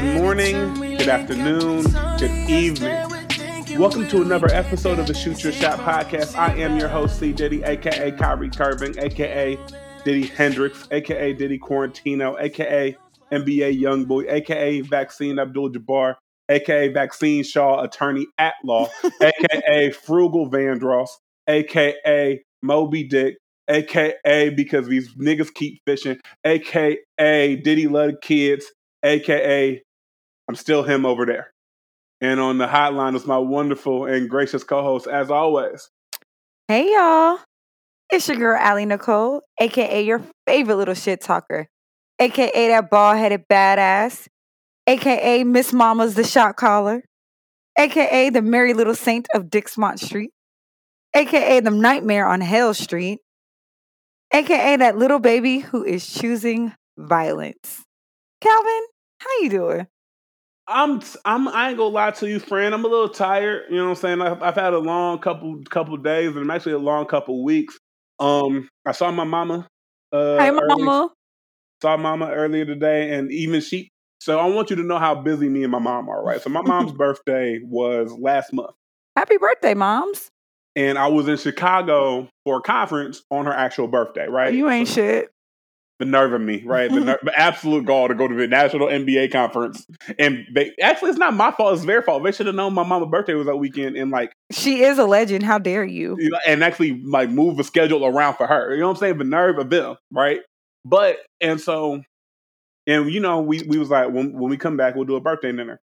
Good morning, good afternoon, good evening. Welcome to another episode of the Shoot Your Shot podcast. I am your host, C. Diddy, aka Kyrie Curving, aka Diddy Hendrix, aka Diddy Quarantino, aka NBA Youngboy, aka Vaccine Abdul Jabbar, aka Vaccine Shaw Attorney at Law, aka Frugal Vandross, aka Moby Dick, aka because these niggas keep fishing, aka Diddy Love Kids, aka I'm still him over there. And on the hotline is my wonderful and gracious co-host, as always. Hey y'all. It's your girl Allie Nicole, aka your favorite little shit talker, aka that bald headed badass, aka Miss Mama's the shot caller, aka the merry little saint of Dixmont Street, aka the nightmare on Hale Street, aka that little baby who is choosing violence. Calvin, how you doing? I'm I'm I ain't gonna lie to you, friend. I'm a little tired. You know what I'm saying? I've, I've had a long couple couple days, and I'm actually a long couple weeks. Um, I saw my mama. Uh, Hey early- mama. saw mama earlier today, and even she. So I want you to know how busy me and my mom are, right? So my mom's birthday was last month, Happy birthday, moms. and I was in Chicago for a conference on her actual birthday, right? You ain't So- shit. The nerve of me, right? The, ner- the absolute gall to go to the national NBA conference, and they actually it's not my fault; it's their fault. They should have known my mama's birthday was that weekend, and like, She is a legend. How dare you? you know, and actually like move the schedule around for her. You know what I'm saying? The nerve of them, right? But and so, and you know, we we was like, when when we come back, we'll do a birthday dinner.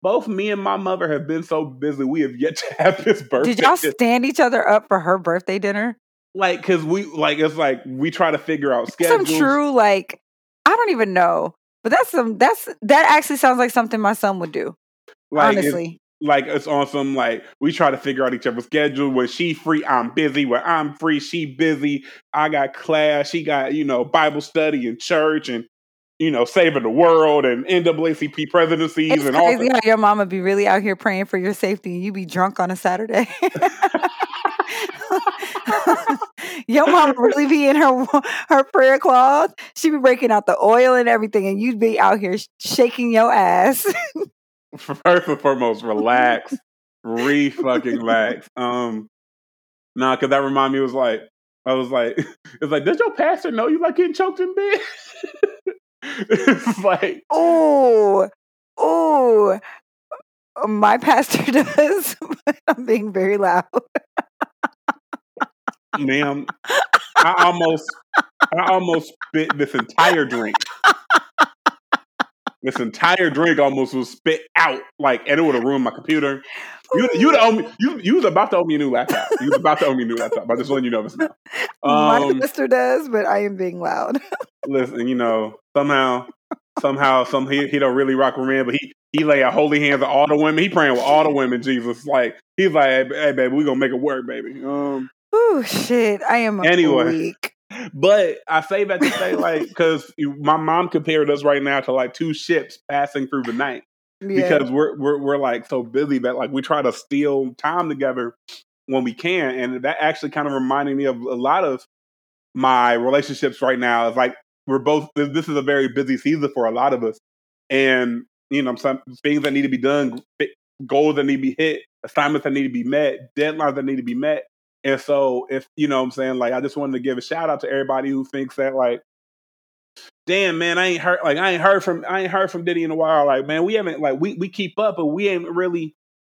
Both me and my mother have been so busy; we have yet to have this birthday. Did y'all stand each other up for her birthday dinner? Like because we like it's like we try to figure out Some schedules. true like I don't even know, but that's some that's that actually sounds like something my son would do. like, it's- honestly, like it's on some like we try to figure out each other's schedule. When she free, I'm busy. When I'm free, she busy. I got class. She got you know Bible study and church and you know saving the world and NAACP presidencies it's and all. crazy how your mama be really out here praying for your safety, and you be drunk on a Saturday. your mama really be in her her prayer cloth. She be breaking out the oil and everything, and you'd be out here shaking your ass. First and foremost, relax, re fucking relax. Um, nah, because that remind me was like I was like it's like does your pastor know you like getting choked in bed? it's like Oh, oh, my pastor does. but I'm being very loud. Ma'am, I almost, I almost spit this entire drink. This entire drink almost was spit out, like, and it would have ruined my computer. You, you, owe me, you, you was about to owe me a new laptop. You was about to owe me a new laptop. I'm just letting you know this now. my Um, pastor does, but I am being loud. listen, you know, somehow, somehow, some he, he don't really rock with men, but he he lay a holy hands on all the women. He praying with all the women. Jesus, like he's like, hey, hey baby, we gonna make it work, baby. Um, Oh shit! I am Anyway. weak. But I say that to say, like, because my mom compared us right now to like two ships passing through the night Yeah. because we're, we're we're like so busy that like we try to steal time together when we can, and that actually kind of reminded me of a lot of my relationships right now. Is like we're both this is a very busy season for a lot of us, and you know some things that need to be done, goals that need to be hit, assignments that need to be met, deadlines that need to be met. And so if you know what I'm saying, like I just wanted to give a shout out to everybody who thinks that like damn man, I ain't heard like I ain't heard from I ain't heard from Diddy in a while. Like, man, we haven't like we we keep up, but we ain't really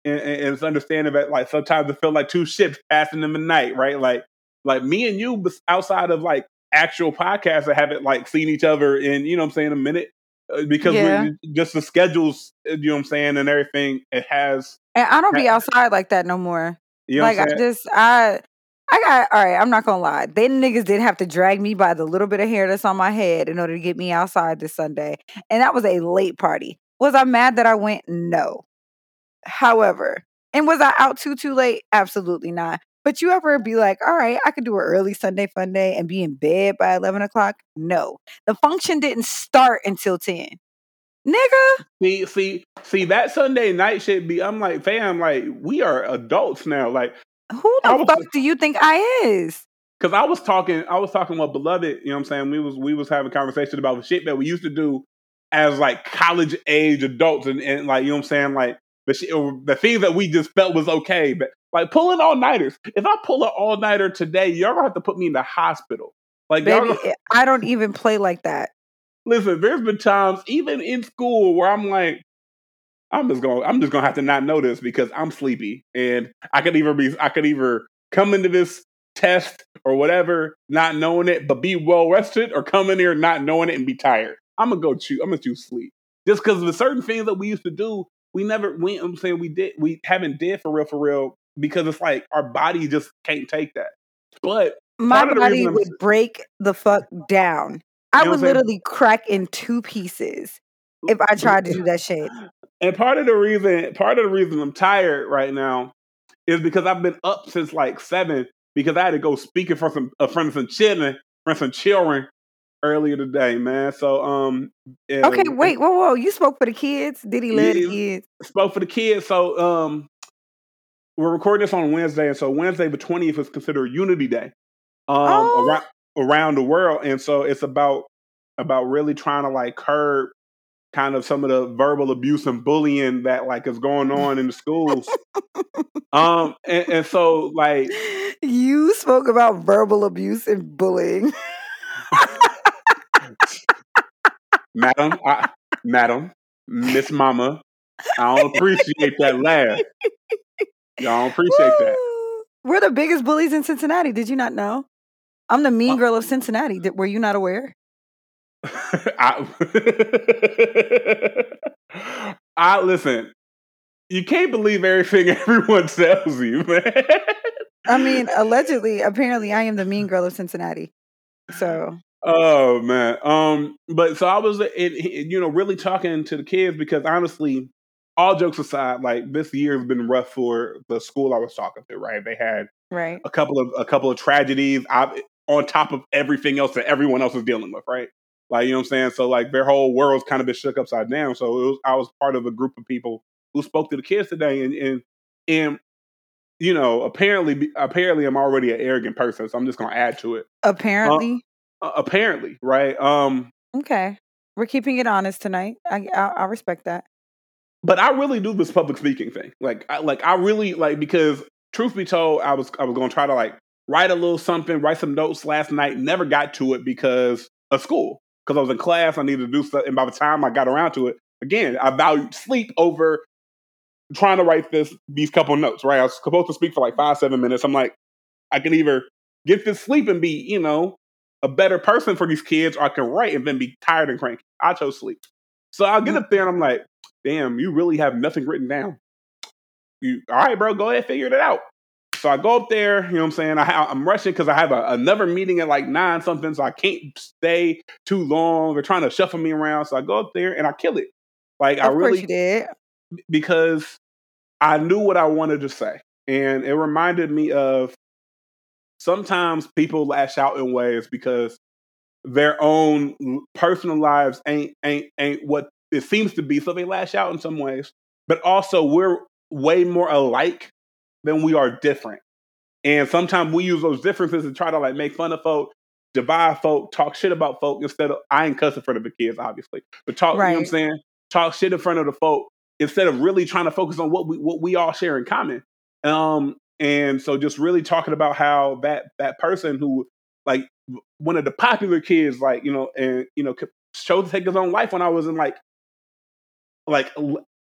and, and it's understanding that like sometimes it feel like two ships passing in the night, right? Like like me and you outside of like actual podcasts that haven't like seen each other in, you know what I'm saying, a minute. uh, Because Yeah. we just the schedules, uh, you know what I'm saying, and everything, it has and I don't be outside like that no more. you know like what I I'm saying? just I. I got all right. I'm not gonna lie. They niggas did have to drag me by the little bit of hair that's on my head in order to get me outside this Sunday, and that was a late party. Was I mad that I went? No. However, and was I out too too late? Absolutely not. But you ever be like, all right, I could do an early Sunday fun day and be in bed by eleven o'clock? No, the function didn't start until ten. Nigga, See, see, see that Sunday night shit be. I'm like, fam, like we are adults now. Like, who the was- fuck do you think I is? cause I was talking, I was talking with beloved. You know what I'm saying? We was we was having a conversation about the shit that we used to do as like college age adults and, and like you know what I'm saying like the shit, the things that we just felt was okay, but like pulling all nighters. If I pull an all nighter today, y'all gonna have to put me in the hospital. Like, Baby, I don't even play like that. Listen, there's been times even in school where I'm like, I'm just gonna I'm just gonna have to not know this because I'm sleepy and I could either be I could either come into this test or whatever not knowing it but be well rested or come in here not knowing it and be tired. I'm gonna go choose I'm gonna choose sleep just because of the certain things that we used to do we never we I'm saying we did we haven't did for real for real because it's like our body just can't take that. But my body would break the fuck down. I would literally crack in two pieces if I tried to do that shit. And part of the reason, part of the reason I'm tired right now is because I've been up since like seven because I had to go speaking for some uh, for some children, for some children earlier today, man. So um Okay, wait, whoa, whoa. You spoke for the kids? Did he let yeah, the kids? Spoke for the kids. So um we're recording this on Wednesday, and so Wednesday the 20th is considered Unity Day. Um oh. around around the world. And so it's about about really trying to like curb kind of some of the verbal abuse and bullying that like is going on in the schools. um and, and so like you spoke about verbal abuse and bullying. madam, I, madam, Miss Mama, I don't appreciate that laugh. Y'all don't appreciate Woo. that. We're the biggest bullies in Cincinnati. Did you not know? I'm the mean girl of Cincinnati. Were you not aware? I, I listen. You can't believe everything everyone tells you, man. I mean, allegedly, apparently, I am the mean girl of Cincinnati. So Oh man. Um, but so I was, it, it, you know, really talking to the kids because honestly, all jokes aside, like this year has been rough for the school I was talking to. Right, they had right a couple of a couple of tragedies I, on top of everything else that everyone else is dealing with. Right, like you know what I'm saying. So like their whole world's kind of been shook upside down. So it was, I was part of a group of people who spoke to the kids today, and and and you know, apparently, apparently, I'm already an arrogant person, so I'm just gonna add to it. Apparently, uh, apparently, right? Um, okay, we're keeping it honest tonight. I, I, I respect that. But I really do this public speaking thing. Like, I, like I really like because truth be told, I was I was gonna try to like write a little something, write some notes last night. Never got to it because of school. Because I was in class, I needed to do stuff, and by the time I got around to it, again, I valued sleep over trying to write this these couple notes. Right, I was supposed to speak for like five seven minutes. I'm like, I can either get this sleep and be you know a better person for these kids, or I can write and then be tired and cranky. I chose sleep. So I'll get mm. up there and I'm like, damn, you really have nothing written down. You all right, bro, go ahead, figure it out. So I go up there, you know what I'm saying? I, am rushing because I have a, another meeting at like nine something, so I can't stay too long. They're trying to shuffle me around. So I go up there and I kill it. Like of I really did. Because I knew what I wanted to say. And it reminded me of sometimes people lash out in ways because their own personal lives ain't ain't ain't what it seems to be. So they lash out in some ways. But also we're way more alike than we are different. And sometimes we use those differences to try to like make fun of folk, divide folk, talk shit about folk instead of I ain't cussing in front of the kids, obviously. But talk, right. you know what I'm saying? Talk shit in front of the folk instead of really trying to focus on what we what we all share in common. Um, and so just really talking about how that that person who like one of the popular kids, like, you know, and you know, chose to take his own life when I was in like like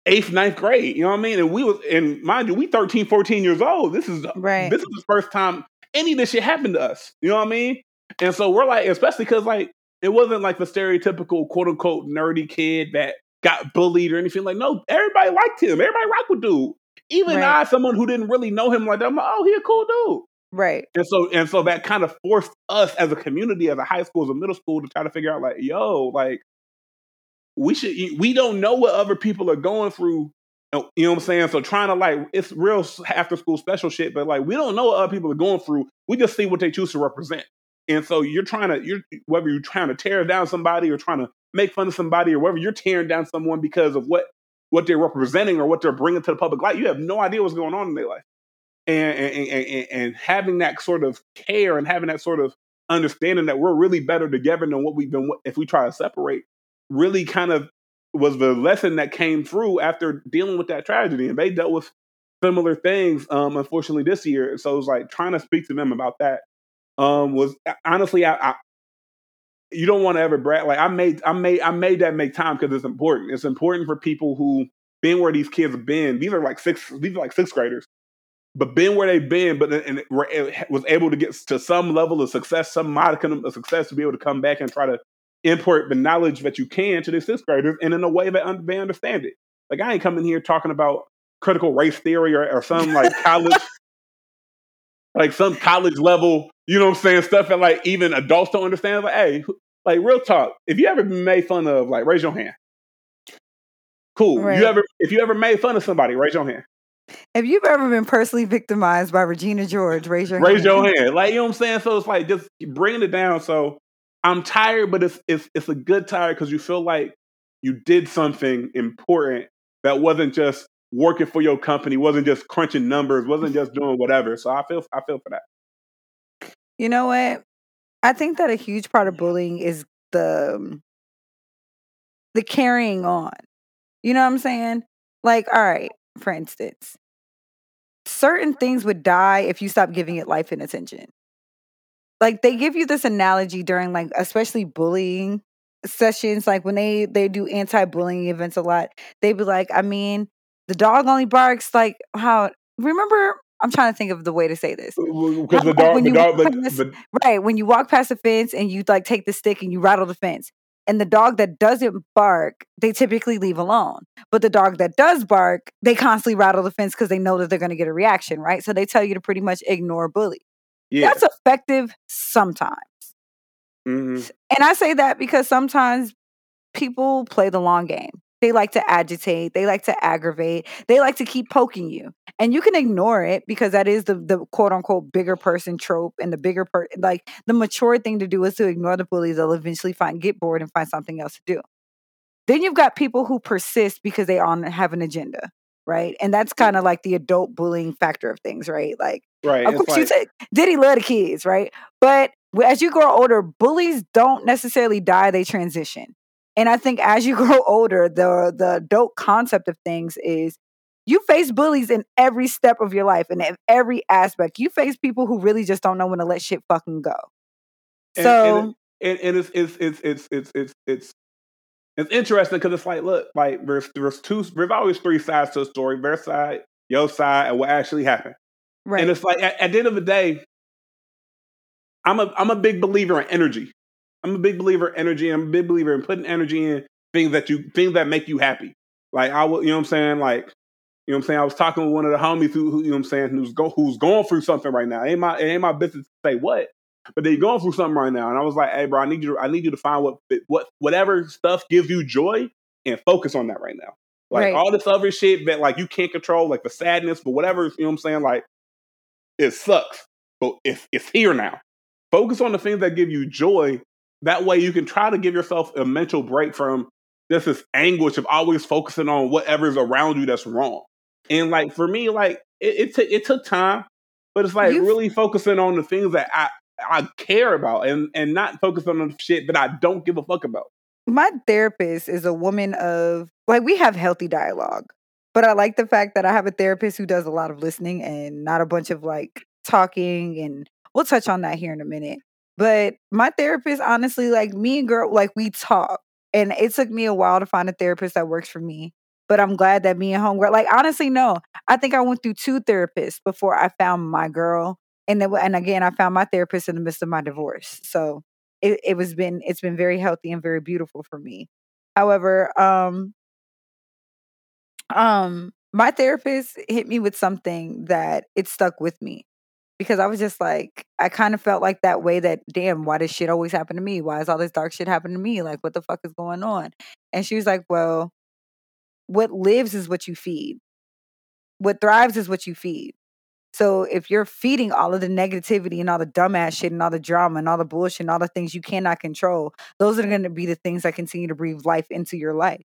eighth, ninth grade. You know what I mean? And we was and mind you, we 13, 14 years old. This is right. this is the first time any of this shit happened to us. You know what I mean? And so we're like, especially because like it wasn't like the stereotypical quote unquote nerdy kid that got bullied or anything. Like, no, everybody liked him. Everybody rocked with dude. Even right. I, someone who didn't really know him like that, I'm like, oh, he a cool dude. Right. And so and so that kind of forced us as a community, as a high school, as a middle school, to try to figure out like, yo, like we should we don't know what other people are going through. Uh, you know what I'm saying? So trying to like it's real after school special shit, but like we don't know what other people are going through. We just see what they choose to represent. And so you're trying to you're whether you're trying to tear down somebody or trying to make fun of somebody or whether you're tearing down someone because of what what they're representing or what they're bringing to the public light, you have no idea what's going on in their life and, and, and, and having that sort of care and having that sort of understanding that we're really better together than what we've been if we try to separate really kind of was the lesson that came through after dealing with that tragedy. And they dealt with similar things, um, unfortunately, this year. So it was like trying to speak to them about that um, was honestly, I, I you don't want to ever brag. Like I made, I made, I made that make time because it's important. It's important for people who been where these kids have been. These are like six, these are like sixth graders, but been where they've been, but and was able to get to some level of success, some modicum of success to be able to come back and try to import the knowledge that you can to the sixth graders and in a way that un- they understand it. Like I ain't coming here talking about critical race theory or, or some like college, like some college level, you know what I'm saying, stuff that like even adults don't understand. Like, hey, like real talk, if you ever been made fun of, like raise your hand. Cool. Right. You ever if you ever made fun of somebody, raise your hand. If you've ever been personally victimized by Regina George, raise your raise hand. your hand. Like you know what I'm saying. So it's like just bringing it down. So I'm tired, but it's it's it's a good tired because you feel like you did something important that wasn't just working for your company, wasn't just crunching numbers, wasn't just doing whatever. So I feel I feel for that. You know what? I think that a huge part of bullying is the um, the carrying on. You know what I'm saying? Like, all right, for instance, certain things would die if you stop giving it life and attention. Like they give you this analogy during like especially bullying sessions like when they they do anti-bullying events a lot. They'd be like, I mean, the dog only barks like how remember I'm trying to think of the way to say this. Because the dog, the dog but, past, but, right when you walk past the fence and you like take the stick and you rattle the fence, and the dog that doesn't bark, they typically leave alone. But the dog that does bark, they constantly rattle the fence because they know that they're going to get a reaction, right? So they tell you to pretty much ignore bully. Yeah. That's effective sometimes. Mm-hmm. And I say that because sometimes people play the long game. They like to agitate, they like to aggravate, they like to keep poking you. And you can ignore it because that is the the quote unquote bigger person trope and the bigger per like the mature thing to do is to ignore the bullies. They'll eventually find get bored and find something else to do. Then you've got people who persist because they on have an agenda, right? And that's kind of like the adult bullying factor of things, right? Like, right. Of course, like, you say Diddy love the kids, right? But as you grow older, bullies don't necessarily die; they transition. And I think as you grow older, the the adult concept of things is you face bullies in every step of your life and in every aspect. You face people who really just don't know when to let shit fucking go. And, so and, and, and it's, it's it's it's it's it's it's it's interesting because it's like, look, like there's there's two there's always three sides to a story: their side, your side, and what actually happened. Right. And it's like at, at the end of the day, I'm a I'm a big believer in energy. I'm a big believer in energy. I'm a big believer in putting energy in things that you things that make you happy. Like I will, you know what I'm saying? Like, you know what I'm saying? I was talking with one of the homies who, who you know what I'm saying, who's go, who's going through something right now. It ain't my it ain't my business to say what, but they're going through something right now. And I was like, hey, bro, I need you. To, I need you to find what what whatever stuff gives you joy and focus on that right now. Like right. all this other shit that like you can't control, like the sadness, but whatever. You know what I'm saying? Like it sucks, but it's it's here now. Focus on the things that give you joy that way you can try to give yourself a mental break from this is anguish of always focusing on whatever's around you that's wrong. And like for me, like it it, t- it took time, but it's like you really focusing on the things that I I care about and and not focusing on the shit that I don't give a fuck about. My therapist is a woman of like we have healthy dialogue. But I like the fact that I have a therapist who does a lot of listening and not a bunch of like talking and we'll touch on that here in a minute. But my therapist, honestly, like me and girl, like we talk. And it took me a while to find a therapist that works for me. But I'm glad that me and homegirl, like honestly, no. I think I went through two therapists before I found my girl. And then, and again, I found my therapist in the midst of my divorce. So it, it was been it's been very healthy and very beautiful for me. However, um, um, my therapist hit me with something that it stuck with me because I was just like, I kind of felt like that way that, damn, why does shit always happen to me? Why is all this dark shit happening to me? Like, what the fuck is going on? And she was like, well, what lives is what you feed. What thrives is what you feed. So if you're feeding all of the negativity and all the dumbass shit and all the drama and all the bullshit and all the things you cannot control, those are going to be the things that continue to breathe life into your life.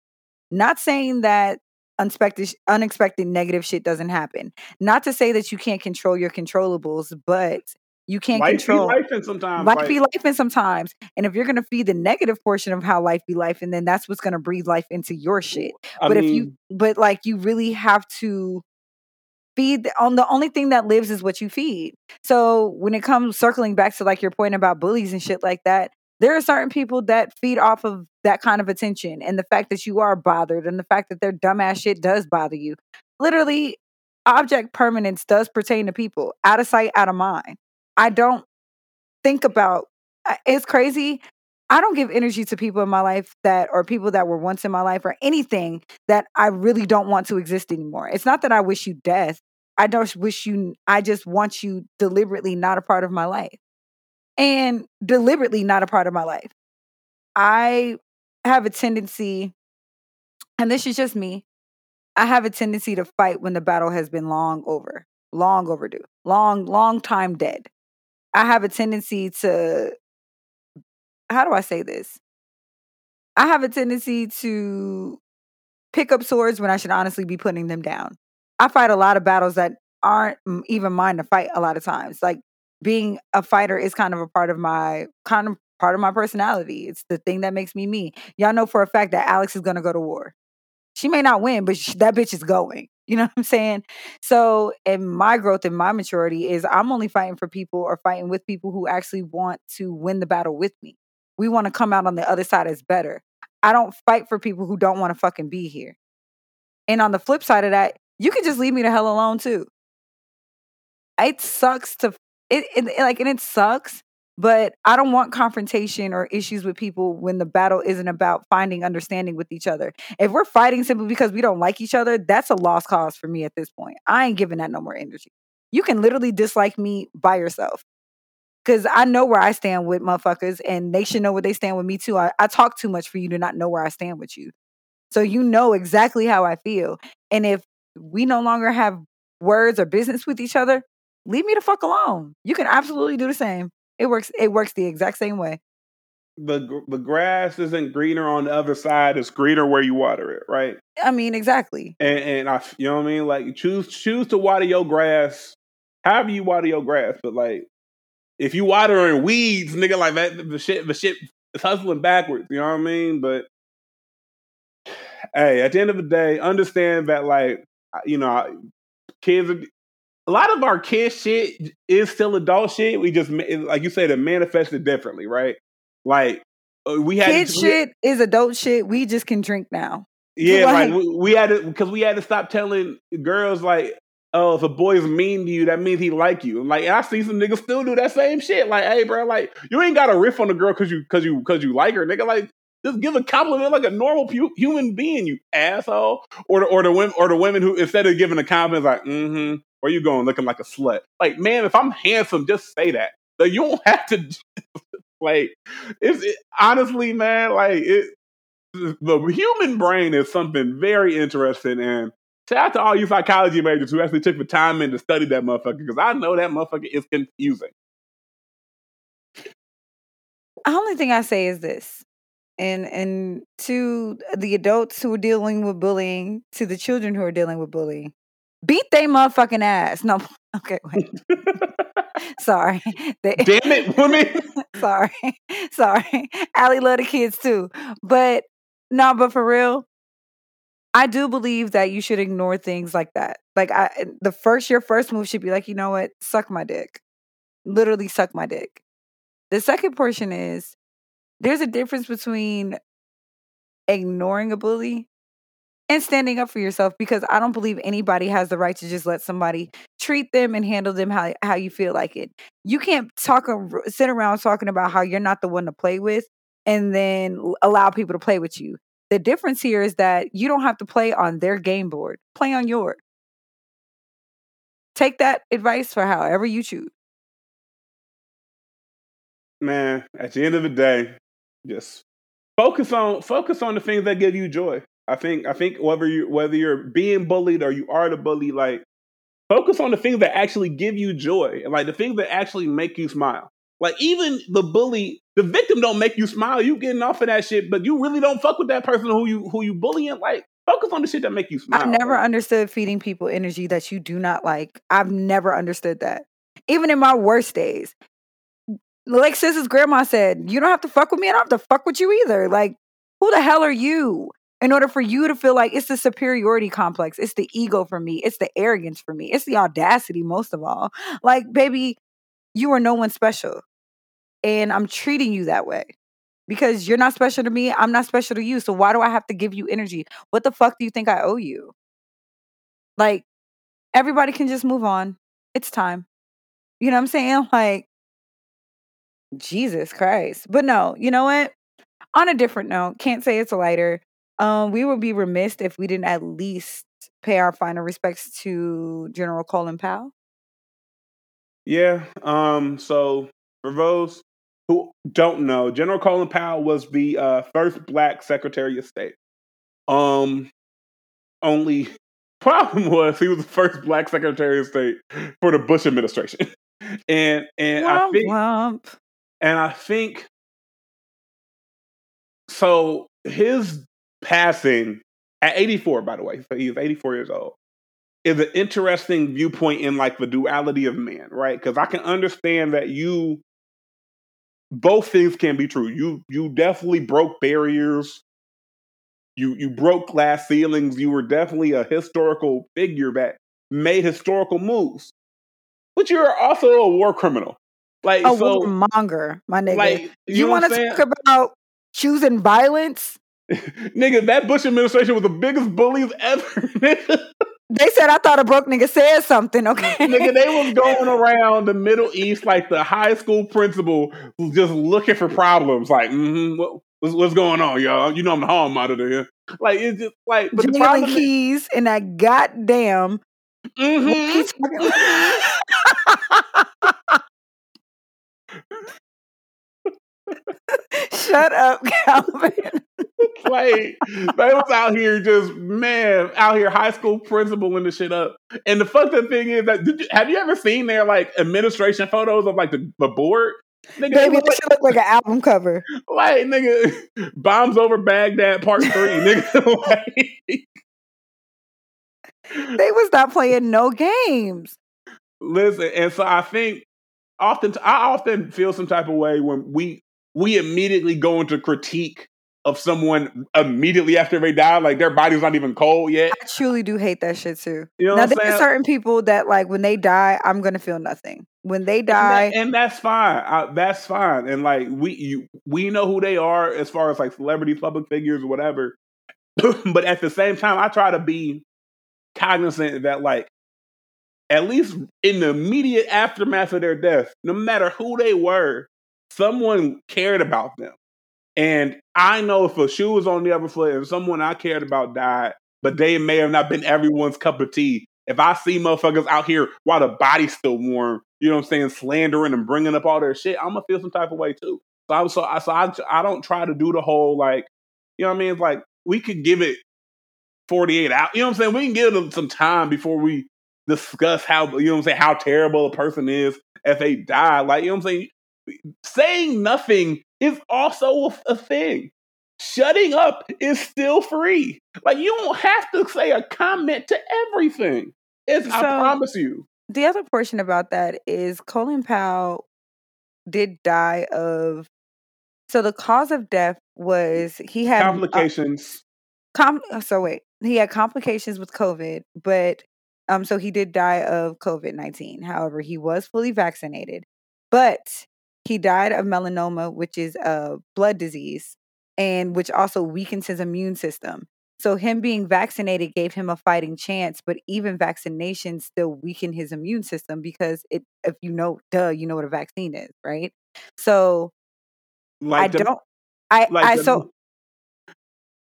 Not saying that unexpected unexpected negative shit doesn't happen. Not to say that you can't control your controllables, but You can't life control. life and sometimes. life like, be life and sometimes. And if you're gonna feed the negative portion of how life be life, and then that's what's gonna breathe life into your shit. I but mean, if you but like you really have to feed on the only thing that lives is what you feed. So when it comes circling back to like your point about bullies and shit like that, there are certain people that feed off of that kind of attention and the fact that you are bothered and the fact that their dumbass shit does bother you. Literally, object permanence does pertain to people. Out of sight, out of mind. I don't think about uh, it's crazy. I don't give energy to people in my life that or people that were once in my life or anything that I really don't want to exist anymore. It's not that I wish you death. I don't wish you I just want you deliberately not a part of my life. And deliberately not a part of my life. I have a tendency and this is just me. I have a tendency to fight when the battle has been long over, long overdue, long long time dead. I have a tendency to how do I say this? I have a tendency to pick up swords when I should honestly be putting them down. I fight a lot of battles that aren't even mine to fight a lot of times. Like being a fighter is kind of a part of my kind of part of my personality. It's the thing that makes me me. Y'all know for a fact that Alex is going to go to war. She may not win, but sh- that bitch is going. You know what I'm saying? So, and my growth and my maturity is I'm only fighting for people or fighting with people who actually want to win the battle with me. We want to come out on the other side as better. I don't fight for people who don't want to fucking be here. And on the flip side of that, you can just leave me the hell alone too. It sucks to it, it like and it sucks, but I don't want confrontation or issues with people when the battle isn't about finding understanding with each other. If we're fighting simply because we don't like each other, that's a lost cause for me at this point. I ain't giving that no more energy. You can literally dislike me by yourself. Cause I know where I stand with motherfuckers and they should know where they stand with me too. I, I talk too much for you to not know where I stand with you. So you know exactly how I feel. And if we no longer have words or business with each other, leave me the fuck alone. You can absolutely do the same. It works. It works the exact same way. the the grass isn't greener on the other side; it's greener where you water it, right? I mean, exactly. And, and I, you know what I mean? Like choose choose to water your grass, however you water your grass. But like, if you water in weeds, nigga, like that, the shit, the shit is hustling backwards. You know what I mean? But hey, at the end of the day, understand that like, you know, kids. A lot of our kid shit is still adult shit. We just, like you said, it manifested differently, right? Like uh, we had Kid we- shit is adult shit. We just can drink now. Yeah, like, Like- we, we had to because we had to stop telling girls like, oh, if a boy's mean to you, that means he like you. Like I see some niggas still do that same shit. Like, hey, bro, like you ain't got to riff on the girl because you because you because you like her, nigga. Like just give a compliment like a normal pu- human being, you asshole. Or the or the women or the women who instead of giving a compliment like, mm-hmm, where you going looking like a slut? Like, man, if I'm handsome, just say that. Like you don't have to. like, it's it, honestly, man, like it the human brain is something very interesting and shout out to all you psychology majors who actually took the time in to study that motherfucker because I know that motherfucker is confusing. The only thing I say is this. And and to the adults who are dealing with bullying, to the children who are dealing with bullying, beat they motherfucking ass. No, okay, wait. Sorry. They- Damn it, woman. sorry, sorry. Allie love the kids too, but no, but for real, I do believe that you should ignore things like that. Like I, eh, the first your first move should be like, you know what, suck my dick, literally suck my dick. The second portion is there's a difference between ignoring a bully and standing up for yourself because I don't believe anybody has the right to just let somebody treat them and handle them how, how you feel like it. You can't talk sit around talking about how you're not the one to play with and then allow people to play with you. The difference here is that you don't have to play on their game board. Play on yours. Take that advice for however you choose. Man, at the end of the day, just focus on focus on the things that give you joy. I think I think whether you whether you're being bullied or you are the bully, like focus on the things that actually give you joy, and like the things that actually make you smile. Like even the bully, the victim don't make you smile. You getting off of that shit, but you really don't fuck with that person who you who you bullying. Like focus on the shit that make you smile. I've never understood feeding people energy that you do not like. I've never understood that. even in my worst days. Like Sis's grandma said, you don't have to fuck with me, I don't have to fuck with you either. Like, who the hell are you? In order for you to feel like it's the superiority complex, it's the ego for me, it's the arrogance for me, it's the audacity most of all. Like, baby, you are no one special. And I'm treating you that way because you're not special to me. I'm not special to you. So why do I have to give you energy? What the fuck do you think I owe you? Like, everybody can just move on. It's time. You know what I'm saying? Like, Jesus Christ. But no, you know what? On a different note, can't say it's lighter. Um, we would be remiss if we didn't at least pay our final respects to General Colin Powell. Yeah. Um, so for those who don't know, General Colin Powell was the uh, first black Secretary of State. Um, only problem was he was the first black Secretary of State for the Bush administration, and and womp, I think womp. And I think so. His passing at 84, by the way, so he was 84 years old, is an interesting viewpoint in like the duality of man, right? Because I can understand that you both things can be true. You you definitely broke barriers. You you broke glass ceilings. You were definitely a historical figure that made historical moves. But you're also a war criminal. Like a so, monger, my nigga. Like, you, you want to talk about choosing violence? nigga, that Bush administration was the biggest bullies ever. They said I thought a broke nigga said something, okay? nigga, they was going around the Middle East like the high school principal just looking for problems. Like, mm-hmm, what, what's, what's, going on, y'all? You know I'm the hall monitor here. Like, it's just like but Jingling keys in that goddamn. Mm-hmm. Shut up, Calvin. like they was out here just man out here high school principal and the shit up. And the fucked up thing is that did you, have you ever seen their like administration photos of like the, the board? Nigga, Baby, this look like an album cover. Like nigga, bombs over Baghdad part three. nigga, like, they was not playing no games. Listen, and so I think often I often feel some type of way when we we immediately go into critique of someone immediately after they die, like their body's not even cold yet. I truly do hate that shit too. You know now there's certain people that like when they die, I'm gonna feel nothing. When they die, and, that, and that's fine. I, that's fine. And like we you, we know who they are as far as like celebrities, public figures, whatever. but at the same time, I try to be cognizant that like at least in the immediate aftermath of their death, no matter who they were, someone cared about them. And I know if a shoe was on the other foot and someone I cared about died, but they may have not been everyone's cup of tea. If I see motherfuckers out here while the body's still warm, you know what I'm saying, slandering and bringing up all their shit, I'm gonna feel some type of way too. So I so I so I, I don't try to do the whole like, you know what I mean? It's Like we could give it 48 out. You know what I'm saying? We can give them some time before we discuss how you know what I'm saying how terrible a person is if they die. Like you know what I'm saying? saying nothing is also a, a thing. Shutting up is still free. Like you don't have to say a comment to everything. It's, so, I promise you. The other portion about that is Colin Powell did die of. So the cause of death was he had complications. Uh, com- so wait, he had complications with COVID, but um, so he did die of COVID nineteen. However, he was fully vaccinated, but he died of melanoma, which is a blood disease and which also weakens his immune system. So him being vaccinated gave him a fighting chance, but even vaccination still weaken his immune system because it if you know duh, you know what a vaccine is, right? So like I the, don't I like I the, so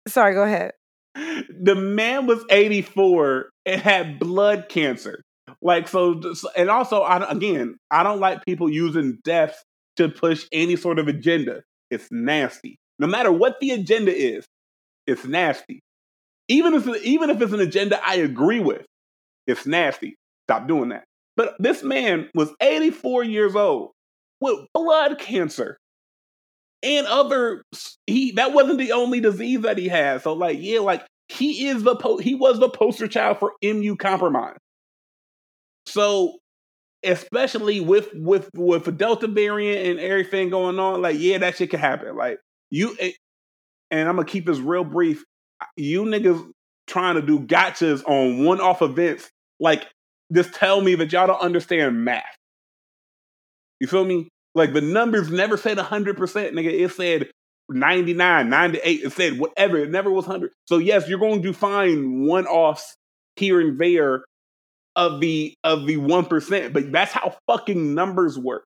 sorry, go ahead. The man was 84 and had blood cancer. Like so, and also, I, again, I don't like people using death to push any sort of agenda. It's nasty. No matter what the agenda is, it's nasty. Even if even if it's an agenda I agree with, it's nasty. Stop doing that. But this man was 84 years old with blood cancer and other he that wasn't the only disease that he had. So like yeah, like he is the po- he was the poster child for immunocompromised. So especially with with with the Delta variant and everything going on, like yeah, that shit can happen. Like you, eh, and I'm gonna keep this real brief. You niggas trying to do gotchas on one-off events, like just tell me that y'all don't understand math. You feel me? Like the numbers never said 100%, nigga. It said 99, 98. It said whatever. It never was 100. So yes, you're going to find one-offs here and there of the of the 1%, but that's how fucking numbers work.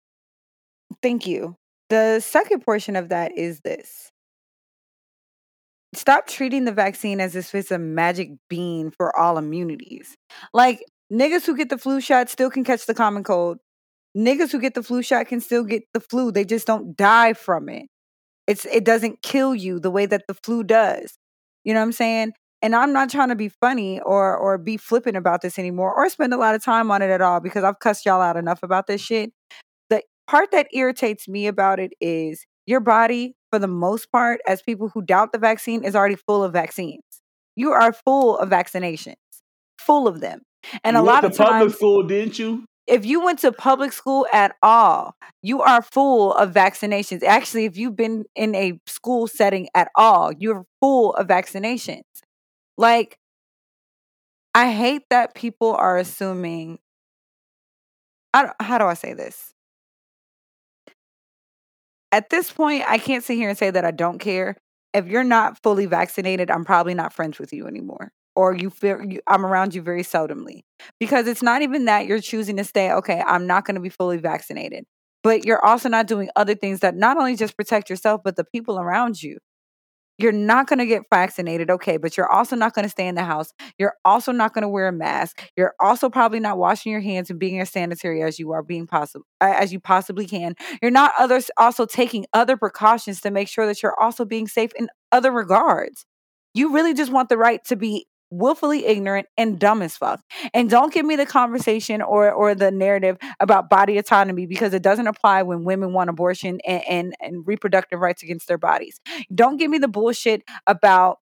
Thank you. The second portion of that is this. Stop treating the vaccine as if it's a magic bean for all immunities. Like niggas who get the flu shot still can catch the common cold. Niggas who get the flu shot can still get the flu. They just don't die from it. It's it doesn't kill you the way that the flu does. You know what I'm saying? And I'm not trying to be funny or or be flippant about this anymore or spend a lot of time on it at all because I've cussed y'all out enough about this shit. The part that irritates me about it is your body, for the most part, as people who doubt the vaccine, is already full of vaccines. You are full of vaccinations, full of them. And you a lot of to public times, school, didn't you? If you went to public school at all, you are full of vaccinations. Actually, if you've been in a school setting at all, you're full of vaccinations. Like, I hate that people are assuming. I how do I say this? At this point, I can't sit here and say that I don't care. If you're not fully vaccinated, I'm probably not friends with you anymore. Or you feel you, I'm around you very seldomly. Because it's not even that you're choosing to stay. Okay, I'm not going to be fully vaccinated, but you're also not doing other things that not only just protect yourself but the people around you. You're not going to get vaccinated okay but you're also not going to stay in the house. You're also not going to wear a mask. You're also probably not washing your hands and being as sanitary as you are being possible as you possibly can. You're not others also taking other precautions to make sure that you're also being safe in other regards. You really just want the right to be willfully ignorant and dumb as fuck. And don't give me the conversation or or the narrative about body autonomy because it doesn't apply when women want abortion and, and, and reproductive rights against their bodies. Don't give me the bullshit about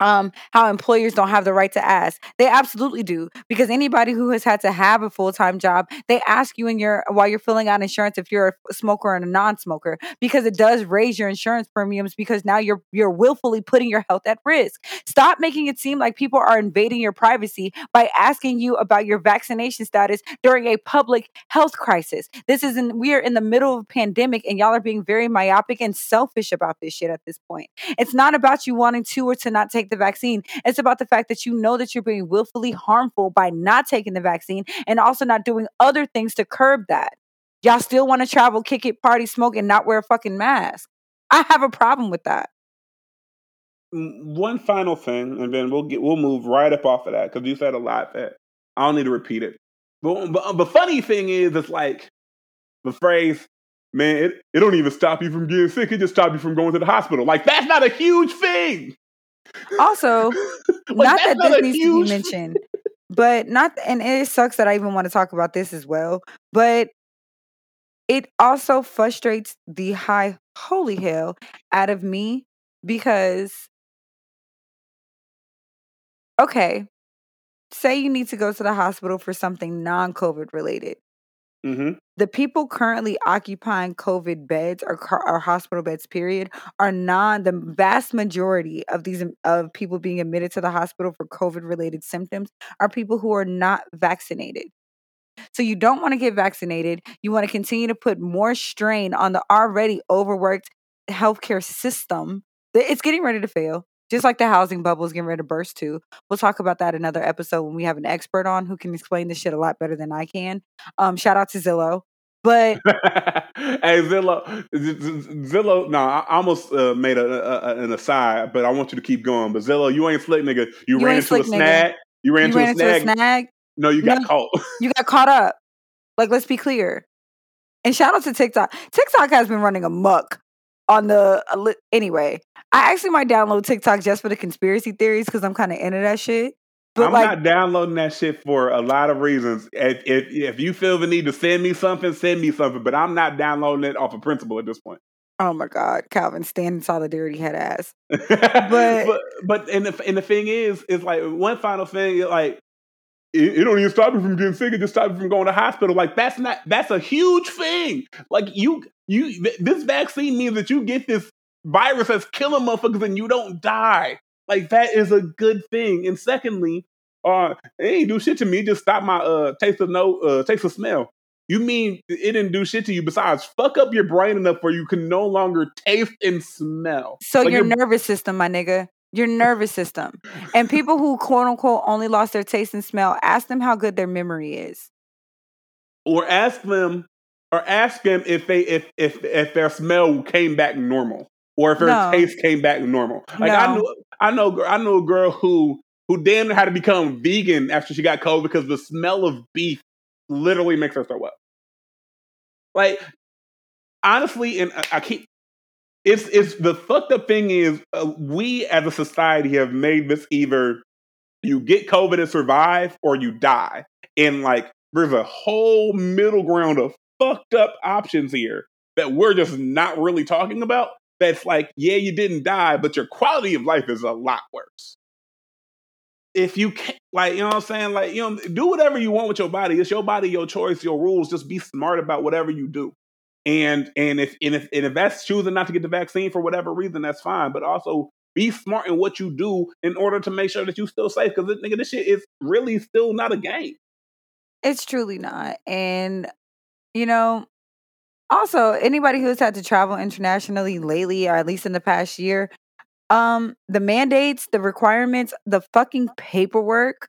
um, how employers don't have the right to ask. They absolutely do because anybody who has had to have a full time job, they ask you in your while you're filling out insurance if you're a smoker and a non smoker because it does raise your insurance premiums because now you're you're willfully putting your health at risk. Stop making it seem like people are invading your privacy by asking you about your vaccination status during a public health crisis. This is in we are in the middle of a pandemic and y'all are being very myopic and selfish about this shit at this point. It's not about you wanting to or to not take the vaccine. It's about the fact that you know that you're being willfully harmful by not taking the vaccine and also not doing other things to curb that. Y'all still want to travel, kick it, party, smoke, and not wear a fucking mask. I have a problem with that. One final thing, and then we'll get we'll move right up off of that because you said a lot that I don't need to repeat it. But, but uh, the funny thing is, it's like the phrase, man, it, it don't even stop you from getting sick. It just stops you from going to the hospital. Like, that's not a huge thing. Also, not that this needs to be mentioned, but not, and it sucks that I even want to talk about this as well, but it also frustrates the high holy hell out of me because, okay, say you need to go to the hospital for something non COVID related. Hmm the people currently occupying COVID beds or, or hospital beds, period, are non. The vast majority of these of people being admitted to the hospital for COVID related symptoms are people who are not vaccinated. So you don't want to get vaccinated. You want to continue to put more strain on the already overworked healthcare system. It's getting ready to fail. Just like the housing bubble is getting ready to burst too. We'll talk about that another episode when we have an expert on who can explain this shit a lot better than I can. Um, shout out to Zillow. But hey Zillow, Zillow. No, I almost uh, made a, a, an aside, but I want you to keep going. But Zillow, you ain't slick, nigga. You, You ran into a slick, nigga. snag. You ran you into ran a into snag. a snag. No, you got No. caught. You got caught up. Like, let's be clear. And shout out to TikTok. TikTok has been running amok on the a anyway. I actually might download TikTok just for the conspiracy theories because I'm kind of into that shit. But I'm like, not downloading that shit for a lot of reasons. If, if if you feel the need to send me something, send me something. But I'm not downloading it off of principle at this point. oh my god, Calvin, stand in solidarity, head ass. but but and the and the thing is, is like one final thing. Like it, it don't even stop you from getting sick. It just stops you from going to hospital. Like that's not that's a huge thing. Like you you th- this vaccine means that you get this virus that's killing motherfuckers and you don't die. Like that is a good thing. And secondly, uh, it ain't do shit to me. Just stop my uh taste of no uh taste of smell. You mean it didn't do shit to you besides fuck up your brain enough where you can no longer taste and smell. So Like, your your- nervous system, my nigga. Your nervous system. And people who quote unquote only lost their taste and smell, ask them how good their memory is. or ask them or ask them if they if if if their smell came back normal or if her No. taste came back normal. Like I know I know I know a girl who who damn near had to become vegan after she got COVID because the smell of beef literally makes her throw up. Like honestly, and I, I keep it's it's the fucked up thing is uh, we as a society have made this either you get COVID and survive or you die, and like there's a whole middle ground of fucked up options here that we're just not really talking about. That's like, yeah, you didn't die, but your quality of life is a lot worse. If you can't, like, you know what I'm saying? Like, you know, do whatever you want with your body. It's your body, your choice, your rules. Just be smart about whatever you do. And and if and if and if that's choosing not to get the vaccine for whatever reason, that's fine. But also be smart in what you do in order to make sure that you still safe. Because nigga, this shit is really still not a game. It's truly not. And, you know, also anybody who's had to travel internationally lately, or at least in the past year, um, the mandates, the requirements, the fucking paperwork